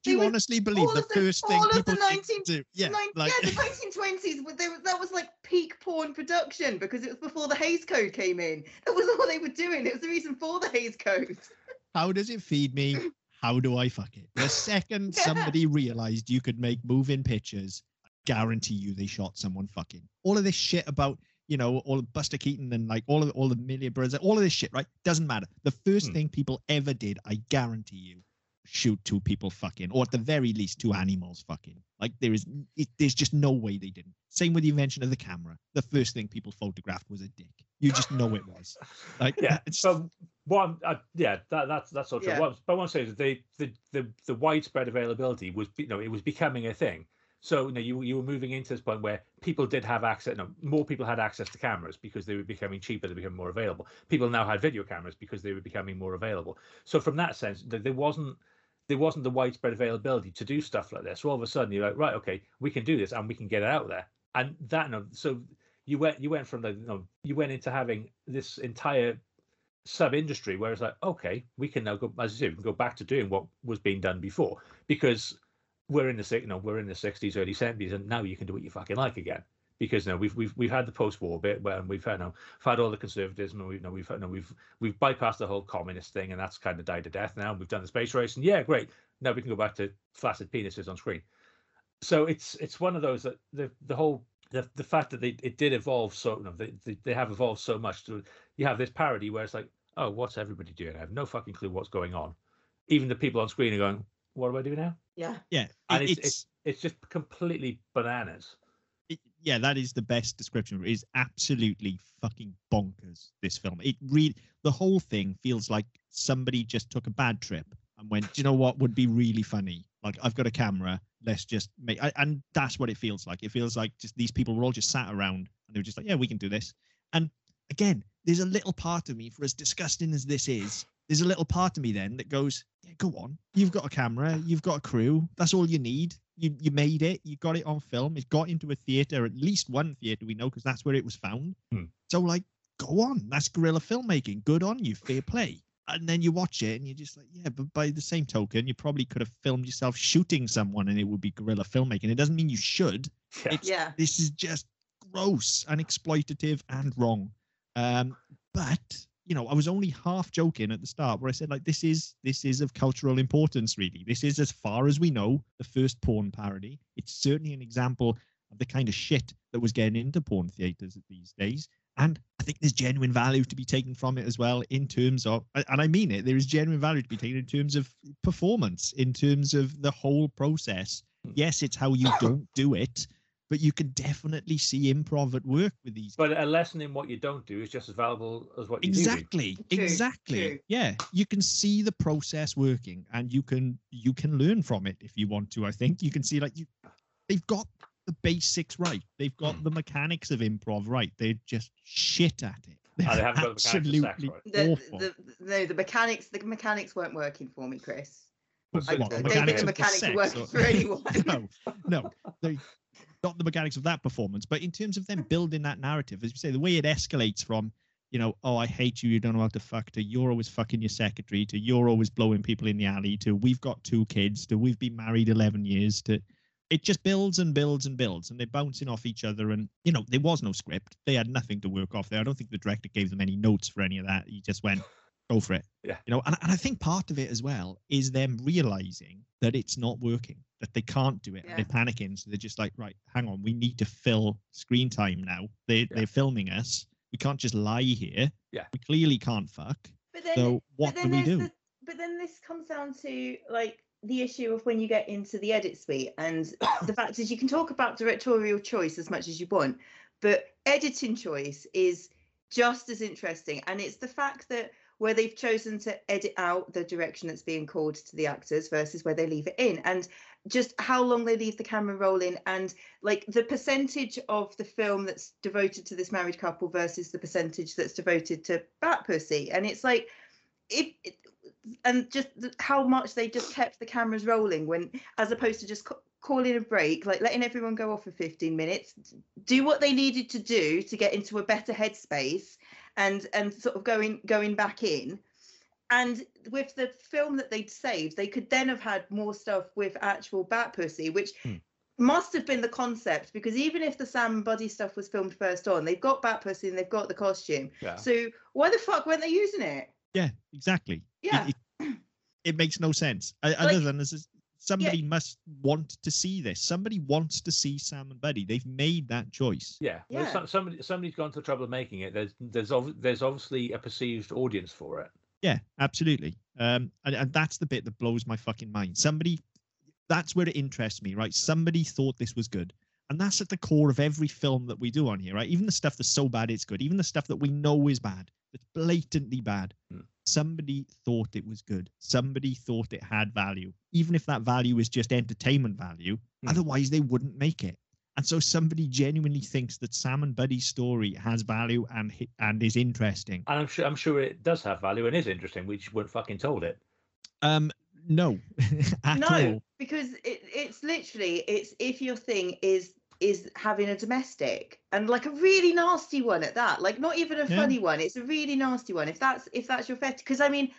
Do you were- honestly believe the the- first thing all of the people used 19 do? Yeah, Nine- like, yeah, the 1920s. They, that was like peak porn production because it was before the Hays Code came in. That was all they were doing. It was the reason for the Hays Code. how does it feed me? How do I fuck it? The second Yeah. somebody realized you could make moving pictures, I guarantee you they shot someone fucking. All of this shit about, you know, all of Buster Keaton and like all of all the Lumière Brothers, all of this shit, right? Doesn't matter. The first Hmm. thing people ever did, I guarantee you, shoot two people fucking, or at the very least two animals fucking. Like there is, it, there's just no way they didn't. Same with the invention of the camera. The first thing people photographed was a dick. You just know it was. Like yeah, it's so what? Uh, yeah, that, that's that's all true. Yeah. What, but what I'm saying is they, the the the widespread availability was you know it was becoming a thing. So you know, you you were moving into this point where people did have access. No, more people had access to cameras because they were becoming cheaper. They became more available. People now had video cameras because they were becoming more available. So from that sense, th- there wasn't there wasn't the widespread availability to do stuff like this. So all of a sudden, you're like, right, okay, we can do this and we can get it out there. And that, so you went you went from the you know you went into having this entire sub industry where it's like, okay, we can now go as you say, we can go back to doing what was being done before because we're in the you know, we're in the sixties, early seventies, and now you can do what you fucking like again. Because you know, we've we've we've had the post-war bit where we've had you know, we've had all the conservatism, and we you know we've you know, we've we've bypassed the whole communist thing, and that's kind of died to death now. We've done the space race, and yeah, great. Now we can go back to flaccid penises on screen. So it's it's one of those that the the whole the the fact that they it did evolve so you know, they, they they have evolved so much. To, you have this parody where it's like, oh, what's everybody doing? I have no fucking clue what's going on. Even the people on screen are going, what do I do now? Yeah. Yeah, And it's, it's, it's it's just completely bananas. Yeah, that is the best description. It is absolutely fucking bonkers. This film, it really, the whole thing feels like somebody just took a bad trip and went, "Do you know what would be really funny? Like, I've got a camera. Let's just make." I, and that's what it feels like. It feels like just these people were all just sat around and they were just like, "Yeah, we can do this." And again, there's a little part of me, for as disgusting as this is, there's a little part of me then that goes, "Yeah, go on. You've got a camera. You've got a crew. That's all you need. You you made it. You got it on film. It got into a theater, at least one theater we know, because that's where it was found. Hmm. So like, go on. That's guerrilla filmmaking. Good on you. Fair play. And then you watch it and you're just like, yeah, but by the same token, you probably could have filmed yourself shooting someone and it would be guerrilla filmmaking. It doesn't mean you should. Yeah. It's Yeah. this is just gross and exploitative and wrong. Um, but you know, I was only half joking at the start where I said like this is this is of cultural importance, really. This is as far as we know the first porn parody. It's certainly an example of the kind of shit that was getting into porn theaters these days. And I think there's genuine value to be taken from it as well in terms of, and I mean it, there is genuine value to be taken in terms of performance, in terms of the whole process. Hmm. Yes, it's how you don't do it, but you can definitely see improv at work with these. But a lesson in what you don't do is just as valuable as what you do. exactly, exactly. Yeah, you can see the process working, and you can you can learn from it if you want to. I think you can see like you, they've got the basics right. They've got Hmm. the mechanics of improv right. They're just shit at it. Oh, they haven't got the mechanics of absolutely right. The, awful. the, no, the mechanics the mechanics weren't working for me, Chris. But I What, don't the think mechanics the of mechanics are working or- for anyone. no, no, they, not the mechanics of that performance, but in terms of them building that narrative, as you say, the way it escalates from, you know, oh, I hate you, you don't know how to fuck, to you're always fucking your secretary, to you're always blowing people in the alley, to we've got two kids, to we've been married 11 years, to it just builds and builds and builds, and they're bouncing off each other. And, you know, there was no script, they had nothing to work off there. I don't think the director gave them any notes for any of that. He just went, go for it. Yeah. You know, and, and I think part of it as well is them realizing that it's not working, that they can't do it, Yeah. and they're panicking. So they're just like, right, hang on, we need to fill screen time now. They Yeah. they're filming us. We can't just lie here. Yeah. We clearly can't fuck. But then, So what but do we do? The, but then this comes down to like the issue of when you get into the edit suite, and the fact is you can talk about directorial choice as much as you want, but editing choice is just as interesting, and it's the fact that where they've chosen to edit out the direction that's being called to the actors versus where they leave it in. And just how long they leave the camera rolling and like the percentage of the film that's devoted to this married couple versus the percentage that's devoted to bat pussy. And it's like it and just how much they just kept the cameras rolling when as opposed to just ca- calling a break like letting everyone go off for 15 minutes do what they needed to do to get into a better headspace and and sort of going going back in and with the film that they'd saved they could then have had more stuff with actual bat pussy which Hmm. must have been the concept because even if the sam and buddy stuff was filmed first on they've got bat pussy and they've got the costume Yeah. so why the fuck weren't they using it Yeah, exactly. Yeah It, it, makes no sense. O- Other than this is somebody must want to see this. Somebody wants to see Sam and Buddy. They've made that choice. Yeah, well, Yeah. some- somebody somebody's gone to the trouble of making it. There's there's ov- there's obviously a perceived audience for it. Yeah, absolutely. Um, and, and that's the bit that blows my fucking mind. Somebody, that's where it interests me, right? Somebody thought this was good. And that's at the core of every film that we do on here, right? Even the stuff that's so bad it's good, even the stuff that we know is bad, that's blatantly bad. Hmm. Somebody thought it was good. Somebody thought it had value, even if that value is just entertainment value. Hmm. Otherwise, they wouldn't make it. And so somebody genuinely thinks that Sam and Buddy's story has value and and is interesting. And I'm sure I'm sure it does have value and is interesting. We just weren't fucking told it. Um, no, at no, all. because it, it's literally it's if your thing is is having a domestic and like a really nasty one at that, like not even a Yeah. funny one. It's a really nasty one. If that's if that's your fetish, because I mean,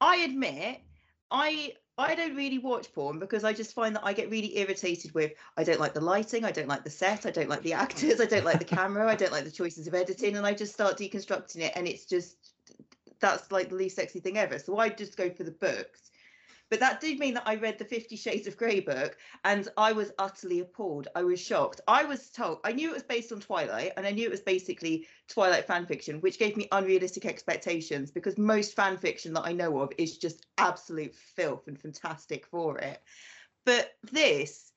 I admit I I don't really watch porn because I just find that I get really irritated with I don't like the lighting, I don't like the set, I don't like the actors, I don't like the camera, I don't like the choices of editing, and I just start deconstructing it, and it's just that's like the least sexy thing ever. So I just go for the books. But that did mean that I read the Fifty Shades of Grey book and I was utterly appalled. I was shocked. I was told, I knew it was based on Twilight and I knew it was basically Twilight fan fiction, which gave me unrealistic expectations because most fan fiction that I know of is just absolute filth and fantastic for it. But this,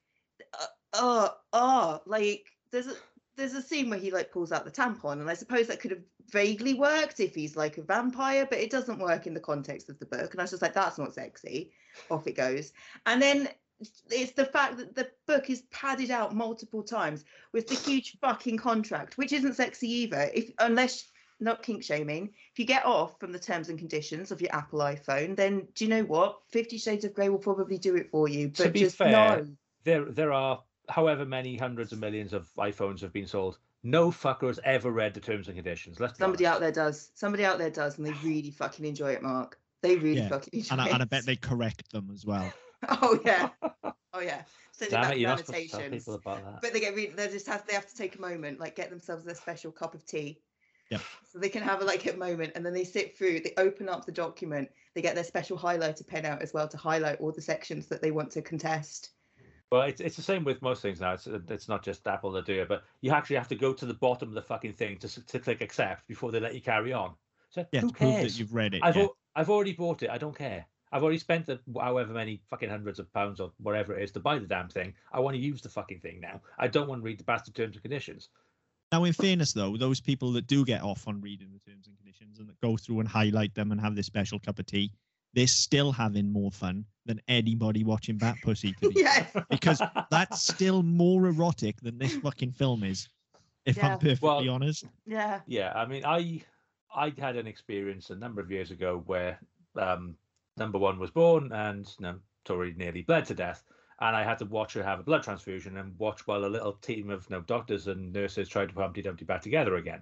uh, uh, uh like there's a there's a scene where he like pulls out the tampon, and I suppose that could have vaguely worked if he's like a vampire, but it doesn't work in the context of the book. And I was just like, that's not sexy. Off it goes. And then it's the fact that the book is padded out multiple times with the huge fucking contract, which isn't sexy either. If unless not kink shaming, if you get off from the terms and conditions of your Apple iPhone, then do you know what? Fifty Shades of Grey will probably do it for you. But To be just fair, no. There there are however many hundreds of millions of iPhones have been sold. No fucker has ever read the terms and conditions. Let's be Somebody out there does. Somebody out there does, and they really fucking enjoy it, Mark. They really Yeah, fucking enjoy And I, it. and I bet they correct them as well. Oh yeah. Oh yeah. Send it Damn back it, you're not supposed to tell annotations. people about that. But they get really, they just have they have to take a moment, like get themselves their special cup of tea. Yep. So they can have a like a moment, and then they sit through. They open up the document. They get their special highlighter pen out as well to highlight all the sections that they want to contest. Well, it's, it's the same with most things now. It's it's not just Apple that do it, but you actually have to go to the bottom of the fucking thing to to click accept before they let you carry on. So Yeah, who to prove cares? that you've read it. I've yeah. al- I've already bought it. I don't care. I've already spent the, however many fucking hundreds of pounds or whatever it is to buy the damn thing. I want to use the fucking thing now. I don't want to read the bastard terms and conditions. Now, in fairness, though, those people that do get off on reading the terms and conditions and that go through and highlight them and have this special cup of tea, they're still having more fun than anybody watching Bat Pussy. To be yes. because that's still more erotic than this fucking film is. If Yeah. I'm perfectly Well- honest. Yeah. Yeah, I mean, I I had an experience a number of years ago where um, number one was born and you know, Tori nearly bled to death, and I had to watch her have a blood transfusion and watch while a little team of you know, doctors and nurses tried to put Humpty Dumpty back together again.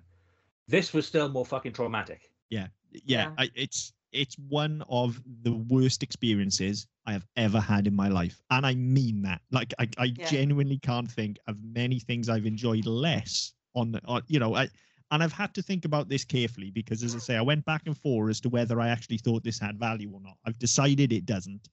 This was still more fucking traumatic. Yeah, Yeah. I, it's it's one of the worst experiences I have ever had in my life, and I mean that. Like, I, I Yeah. genuinely can't think of many things I've enjoyed less on the, on, you know, I, and I've had to think about this carefully because, as I say, I went back and forth as to whether I actually thought this had value or not. I've decided it doesn't,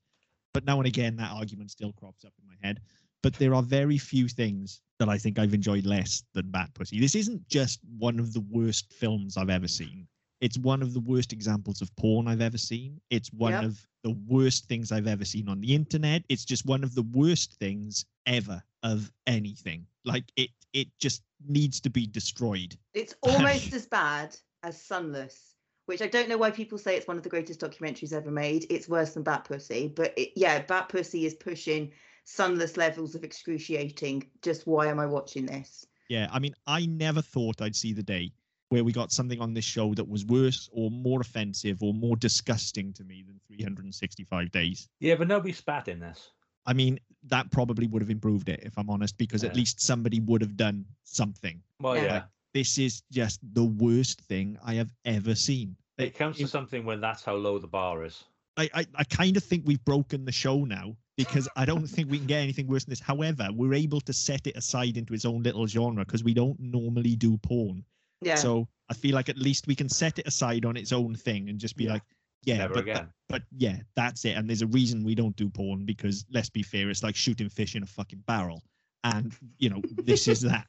but now and again that argument still crops up in my head. But there are very few things that I think I've enjoyed less than Bat Pussy. This isn't just one of the worst films I've ever seen. It's one of the worst examples of porn I've ever seen. It's one Yep. of the worst things I've ever seen on the internet. It's just one of the worst things ever of anything. Like it it just needs to be destroyed. It's almost as bad as Sunless, which I don't know why people say it's one of the greatest documentaries ever made. It's worse than Bat Pussy, but it, yeah, Bat Pussy is pushing Sunless levels of excruciating. Just why am I watching this? Yeah, I mean, I never thought I'd see the day where we got something on this show that was worse or more offensive or more disgusting to me than 365 days. Yeah, but nobody spat in this. I mean, that probably would have improved it if I'm honest, because at least somebody would have done something. Well, Yeah. yeah. This is just the worst thing I have ever seen. It comes to it- something when that's how low the bar is. I, I, I kind of think we've broken the show now because I don't think we can get anything worse than this. However, we're able to set it aside into its own little genre because we don't normally do porn. Yeah. So I feel like at least we can set it aside on its own thing and just be Yeah. like, yeah, Never but, again. but yeah, that's it. And there's a reason we don't do porn because let's be fair, it's like shooting fish in a fucking barrel. And you know, this is that.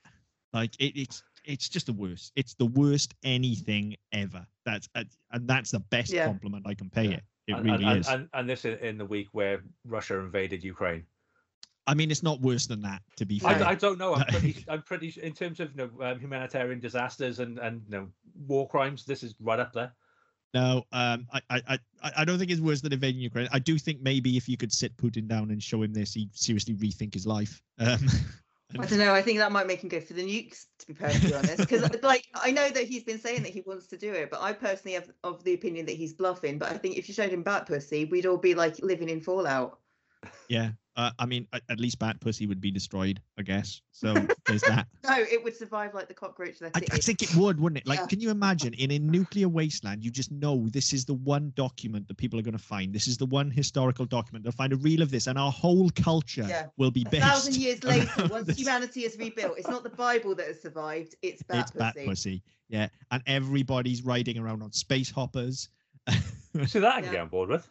Like it, it's it's just the worst. It's the worst anything ever. That's uh, and that's the best Yeah. compliment I can pay Yeah. it. It and, really and, is. And, and this in, in the week where Russia invaded Ukraine. I mean, it's not worse than that, to be I, fair. I don't know. I'm pretty. I'm pretty. In terms of you know, um, humanitarian disasters and and you know, war crimes, this is right up there. No, um, I, I, I, I don't think it's worse than invading Ukraine. I do think maybe if you could sit Putin down and show him this, he'd seriously rethink his life. Um, I don't know. I think that might make him go for the nukes, to be perfectly honest. Because, like, I know that he's been saying that he wants to do it, but I personally have of the opinion that he's bluffing. But I think if you showed him Bat Pussy, we'd all be like living in Fallout. Yeah, uh, I mean, at, at least Bat Pussy would be destroyed, I guess. So there's that. No, it would survive like the cockroach that I, it I think it would, wouldn't it? Like, Yeah. can you imagine in a nuclear wasteland, you just know this is the one document that people are going to find. This is the one historical document. They'll find a reel of this, and our whole culture Yeah. will be A based. thousand years later, once this. humanity is rebuilt, it's not the Bible that has survived; it's Bat it's Bat Pussy. Pussy. Yeah, and everybody's riding around on space hoppers. See that I can Yeah. get on board with.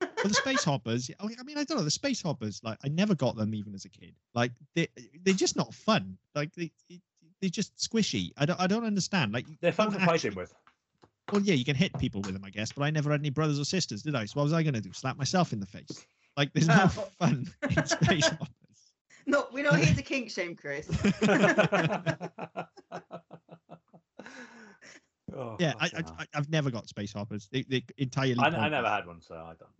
Well, the space hoppers. I I mean, I don't know. The space hoppers, like, I never got them even as a kid. Like, they they're just not fun. Like, they they're just squishy. I don't I don't understand. Like, They're fun don't to fight actually- in with. Well, yeah, you can hit people with them, I guess. But I never had any brothers or sisters, did I? So what was I going to do? Slap myself in the face? Like, there's no Oh. fun in space hoppers. No, we're not here to kink shame, Chris. Oh, Yeah, I, I, I've never got space hoppers. They they entirely. I, I never had one, so I don't really know.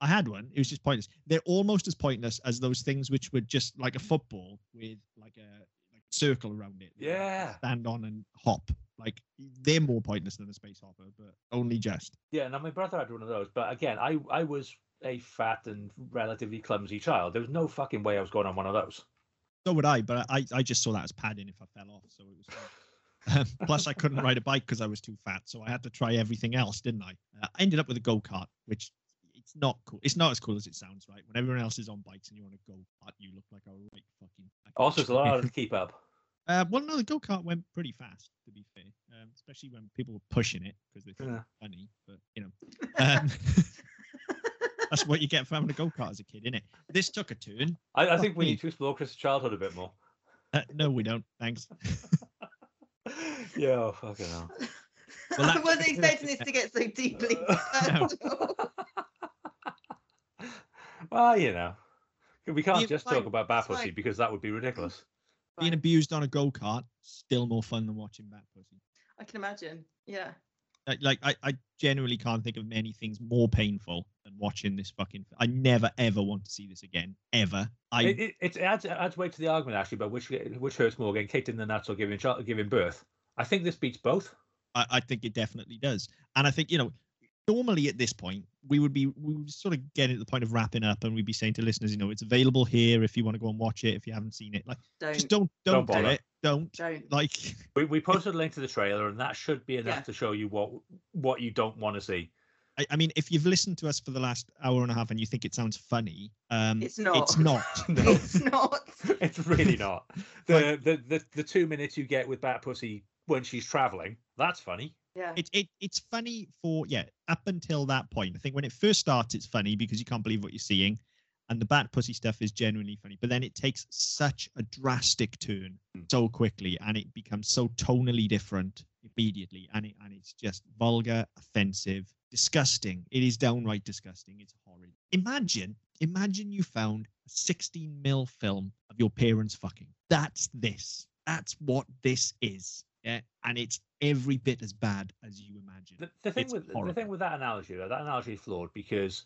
I had one. It was just pointless. They're almost as pointless as those things which were just like a football with like a like circle around it. Yeah. Stand on and hop. Like they're more pointless than a space hopper, but only just. Yeah, now my brother had one of those, but again, I I was a fat and relatively clumsy child. There was no fucking way I was going on one of those. So would I, but I I just saw that as padding if I fell off. So it was. Um, Plus, I couldn't ride a bike because I was too fat, so I had to try everything else, didn't I? Uh, I ended up with a go kart, which it's not cool. It's not as cool as it sounds, right? When everyone else is on bikes and you want to go kart, you look like a right fucking. Also, it's a lot harder to keep up. Uh, well, no, the go kart went pretty fast, to be fair, um, especially when people were pushing it because they thought Yeah. it was funny. But you know, um, that's what you get for having a go kart as a kid, innit? This took a turn. I, I think we need to explore Chris' childhood a bit more. Uh, no, we don't. Thanks. yeah, oh, fucking hell. Well, I wasn't expecting this to get so deeply personal. Well, you know, we can't Yeah, just fine, talk about it's Bat Pussy fine. because that would be ridiculous. Being Fine. abused on a go kart still more fun than watching Bat Pussy. I can imagine. Yeah. Like, like I, I genuinely can't think of many things more painful than watching this fucking. I never ever want to see this again, ever. I It, it, it adds it adds weight to the argument actually but which which hurts more, getting kicked in the nuts or giving giving birth. I think this beats both. I, I think it definitely does. And I think, you know, normally at this point, we would be, we would sort of get at the point of wrapping up and we'd be saying to listeners, you know, it's available here if you want to go and watch it, if you haven't seen it. Like, Don't. just don't, Don't don't, do bother. it. Don't. Don't. Like, We, we posted a link to the trailer, and that should be enough Yeah. to show you what what you don't want to see. I, I mean, if you've listened to us for the last hour and a half and you think it sounds funny, um, It's not. It's not. No, It's not. it's really not. The, the the the two minutes you get with Bat Pussy when she's traveling, that's funny. Yeah. it, it it's funny for yeah up until that point i think when it first starts it's funny because you can't believe what you're seeing and the bat pussy stuff is genuinely funny but then it takes such a drastic turn Mm. so quickly and it becomes so tonally different immediately and it and it's just vulgar offensive disgusting. It is downright disgusting. It's horrid. Imagine imagine you found a 16 mil film of your parents fucking. That's this. That's what this is yeah and it's every bit as bad as you imagine The, the thing It's with the thing with that analogy, though, that analogy is flawed because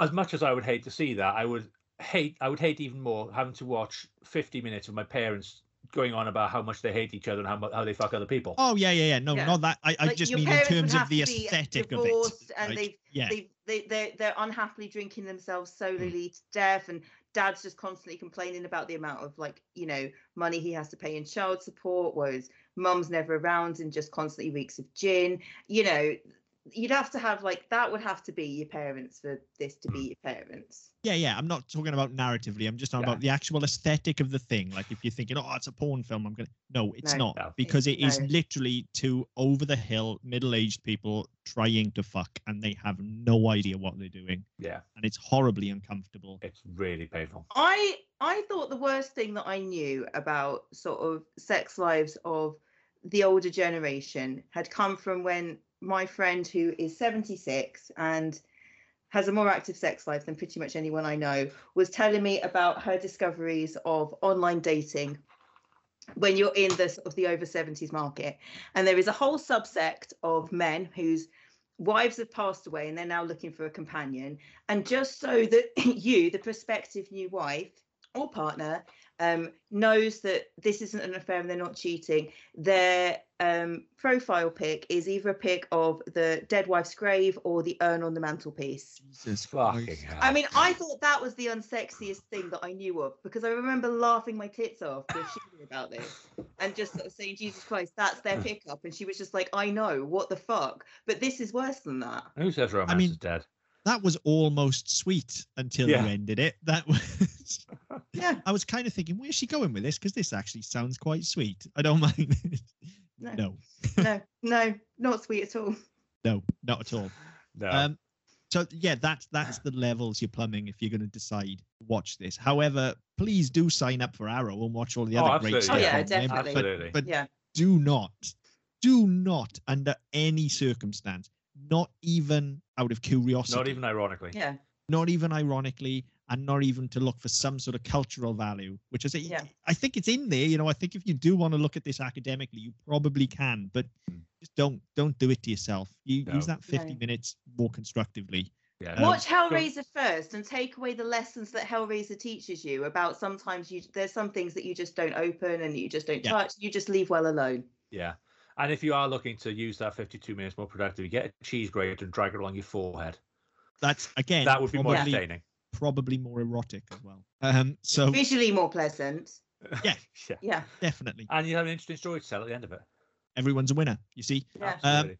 as much as I would hate to see that, I would hate I would hate even more having to watch 50 minutes of my parents going on about how much they hate each other and how mu- how they fuck other people. Oh yeah, yeah, yeah. No, Yeah. not that. I, I just mean in terms of the aesthetic of it. and like, they've yeah, they they they they're unhappily drinking themselves solely mm. to death and dad's just constantly complaining about the amount of like you know money he has to pay in child support whereas mum's never around and just constantly reeks of gin you know you'd have to have like that would have to be your parents for this to Hmm. be your parents yeah, yeah. I'm not talking about narratively. I'm just talking Yeah. about the actual aesthetic of the thing. Like if you're thinking, oh, it's a porn film, I'm gonna. No, it's No. not No. because it is No. literally two over the hill middle-aged people trying to fuck, and they have no idea what they're doing, Yeah, and it's horribly uncomfortable. it's really painful. I I thought the worst thing that I knew about sort of sex lives of the older generation had come from when my friend who is 76 and has a more active sex life than pretty much anyone I know was telling me about her discoveries of online dating when you're in the sort of the over 70s market and there is a whole subsect of men whose wives have passed away and they're now looking for a companion. And just so that you, the prospective new wife or partner, um, knows that this isn't an affair and they're not cheating, their um, profile pic is either a pic of the dead wife's grave or the urn on the mantelpiece. Jesus Fucking hell. I mean, I thought that was the unsexiest thing that I knew of because I remember laughing my tits off with Sheila about this and just sort of saying, Jesus Christ, that's their pickup. And she was just like, I know, what the fuck? But this is worse than that. Who says romance mean- is dead? That was almost sweet until Yeah. you ended it. That was. Yeah. I was kind of thinking, where's she going with this? Because this actually sounds quite sweet. I don't mind. No. no, No, no, not sweet at all. no, not at all. No. Um, so yeah, that's that's the levels you're plumbing if you're going to decide to watch this. However, please do sign up for Arrow and watch all the Oh, other great stuff. Oh, yeah, definitely. But, Absolutely. but Yeah. do not, do not, under any circumstance, not even out of curiosity, Not even ironically. Yeah. not even ironically, and not even to look for some sort of cultural value, which is, say, Yeah. I think it's in there. You know, I think if you do want to look at this academically, you probably can, but Mm. just don't don't do it to yourself. You No. use that 50 No. minutes more constructively. Yeah. Um, Watch Hellraiser first and take away the lessons that Hellraiser teaches you about sometimes you there's some things that you just don't open and you just don't Yeah. touch. You just leave well alone. Yeah. And if you are looking to use that 52 minutes more productively, get a cheese grater and drag it along your forehead. That's again that would be more probably, entertaining. probably more erotic as well. Um, so Visually more pleasant. Yeah. yeah. Yeah. definitely, And you have an interesting story to tell at the end of it. everyone's a winner. You see, Yeah. Um, Absolutely.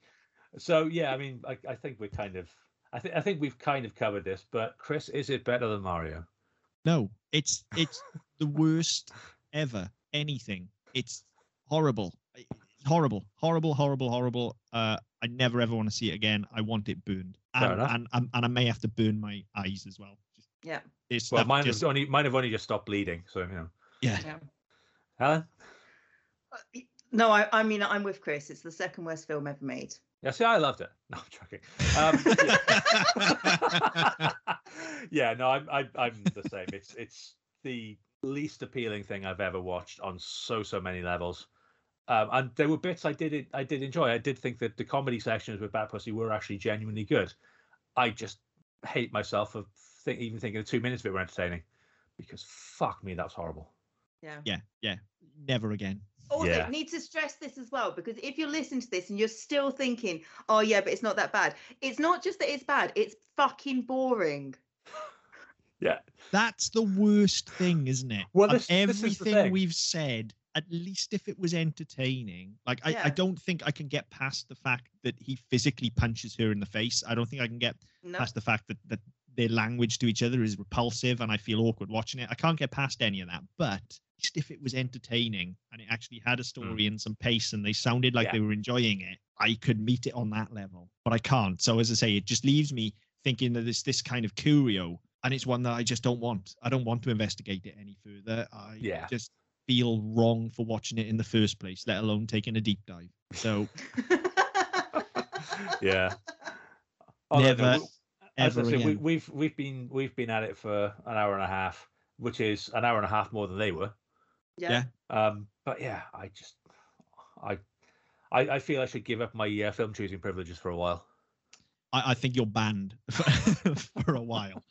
so yeah, I mean, I, I think we're kind of, I think I think we've kind of covered this. But Chris, is it better than Mario? no, it's it's the worst ever. Anything. It's horrible. It's horrible, horrible, horrible, horrible. Uh, I never ever want to see it again. I want it burned, and enough. and, and and I may have to burn my eyes as well. Just, Yeah. This Well, mine just, have only mine have only just stopped bleeding. So you know, yeah. Yeah. Helen. Uh, No, I, I mean I'm with Chris. It's the second worst film ever made. Yeah, see, I loved it. No, I'm joking. Um, yeah. yeah, no, I'm, I'm I'm the same. It's it's the least appealing thing I've ever watched on so so many levels. Um, and there were bits I did I did enjoy. I did think that the comedy sections with Bat Pussy were actually genuinely good. I just hate myself for think, even thinking the two minutes of it were entertaining, because fuck me, that's horrible. Yeah. yeah, yeah. Never again. Also, Yeah. need to stress this as well because if you're listening to this and you're still thinking, "Oh yeah, but it's not that bad," it's not just that it's bad; it's fucking boring. Yeah, That's the worst thing, isn't it? Well, Of this- this is the everything thing. we've said, at least if it was entertaining, like I, I don't think I can get past the fact that he physically punches her in the face. I don't think I can get No. past the fact that that their language to each other is repulsive and I feel awkward watching it. I can't get past any of that. But least if it was entertaining and it actually had a story mm. and some pace and they sounded like Yeah. they were enjoying it, I could meet it on that level. But I can't. So as I say, it just leaves me thinking that it's this kind of curio and it's one that I just don't want. I don't want to investigate it any further. I Yeah. just feel wrong for watching it in the first place, let alone taking a deep dive. So yeah. Although, no, Never, we- as I ever say, we, again. we've we've been we've been at it for an hour and a half, which is an hour and a half more than they were. yeah. Yeah. Um, but yeah, I just I I, I feel I should give up my uh, film choosing privileges for a while. I, I think you're banned for, for a while.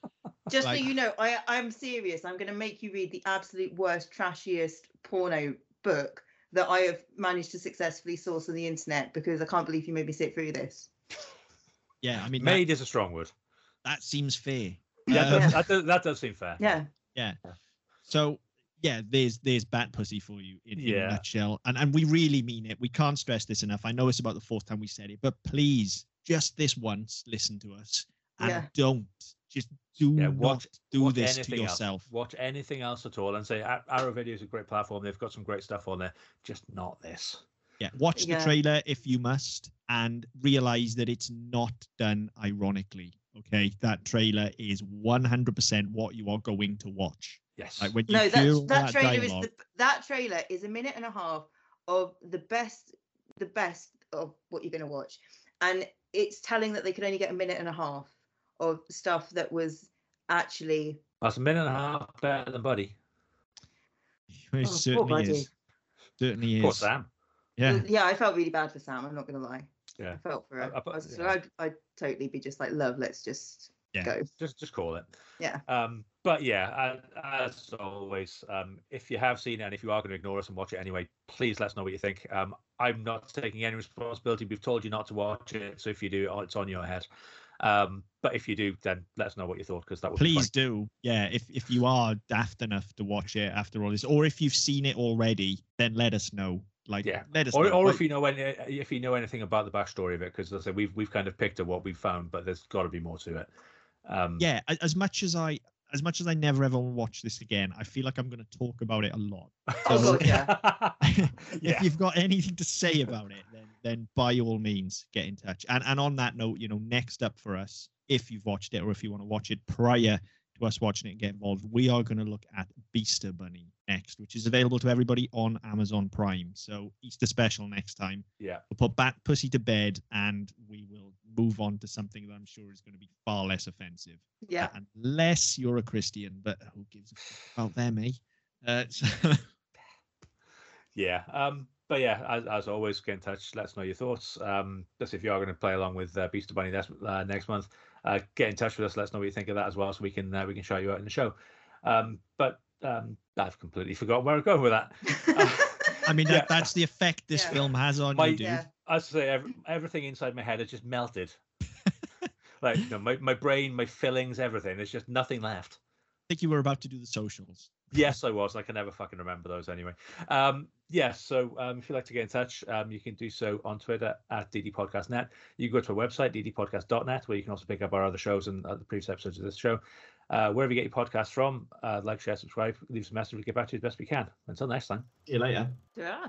Just Like- so you know, I I'm serious. I'm going to make you read the absolute worst, trashiest porno book that I have managed to successfully source on the internet because I can't believe you made me sit through this. Yeah, I mean that, Made is a strong word. that seems fair. Yeah, Um, that, does, that, does, that does seem fair. Yeah. Yeah. So yeah, there's there's bat pussy for you in, in a nutshell, and and we really mean it. We can't stress this enough. I know it's about the fourth time we said it, but please, just this once, listen to us and Yeah. don't just do Yeah, not watch- do Watch this to anything yourself. Else. Watch anything else at all, and say "Ar- Arrow Video is a great platform. They've got some great stuff on there. Just not this. Yeah, watch the trailer if you must, and realize that it's not done ironically. Okay, that trailer is 100% what you are going to watch. Yes. Like when you No, that that that trailer dialogue, is the that trailer is a minute and a half of the best the best of what you're going to watch, and it's telling that they could only get a minute and a half of stuff that was actually That's a minute and a half better than Buddy. it Oh, certainly Buddy. is. Certainly Poor is. Sam. Yeah. yeah. I felt really bad for Sam. I'm not going to lie. Yeah. I felt for I- her. I- I, was, yeah. I'd, I'd totally be just like, love, let's just Yeah. go. just just call it. Yeah. Um, but yeah, as, as always, um, if you have seen it and if you are going to ignore us and watch it anyway, please let us know what you think. Um, I'm not taking any responsibility. We've told you not to watch it, so if you do, it's on your head. Um, but if you do, then let us know what you thought because that would be Please do. Yeah, if if you are daft enough to watch it after all this, or if you've seen it already, then let us know. Like, Yeah. let us Or, know. or Like, if you know any, if you know anything about the backstory of it, because I said we've we've kind of picked at what we've found, but there's got to be more to it. Um, yeah, as much as I as much as I never ever watch this again, I feel like I'm going to talk about it a lot. Oh, So- God, yeah. if yeah. you've got anything to say about it, then then by all means get in touch. And and on that note, you know, next up for us, if you've watched it or if you want to watch it prior to us watching it and get involved, we are going to look at Beaster Bunny next, which is available to everybody on Amazon Prime. So Easter special next time. Yeah. We'll put Bat Pussy to bed and we will move on to something that I'm sure is going to be far less offensive. Yeah. Unless you're a Christian, but who gives a fuck about them, eh? Uh, so, Yeah. Um, but yeah, as, as always, get in touch. Let us know your thoughts. Um, just if you are going to play along with uh, Beaster Bunny next, uh, next month, uh, get in touch with us. Let us know what you think of that as well, so we can uh, we can shout you out in the show. Um, but um, I've completely forgotten where I'm going with that. I mean, that, Yeah. that's the effect this Yeah. film has on My- you, dude. Yeah. As I say, every, everything inside my head has just melted. like you know, my, my brain, my fillings, everything. There's just nothing left. I think you were about to do the socials. Yes, I was. I can never fucking remember those anyway. Um, yes, so um, if you'd like to get in touch, um, you can do so on Twitter at ddpodcastnet. You can go to our website, ddpodcast.net, where you can also pick up our other shows and uh, the previous episodes of this show. Uh, wherever you get your podcasts from, uh, like, share, subscribe, leave us a message. We'll get back to you as best we can. Until next time. See you later. Yeah.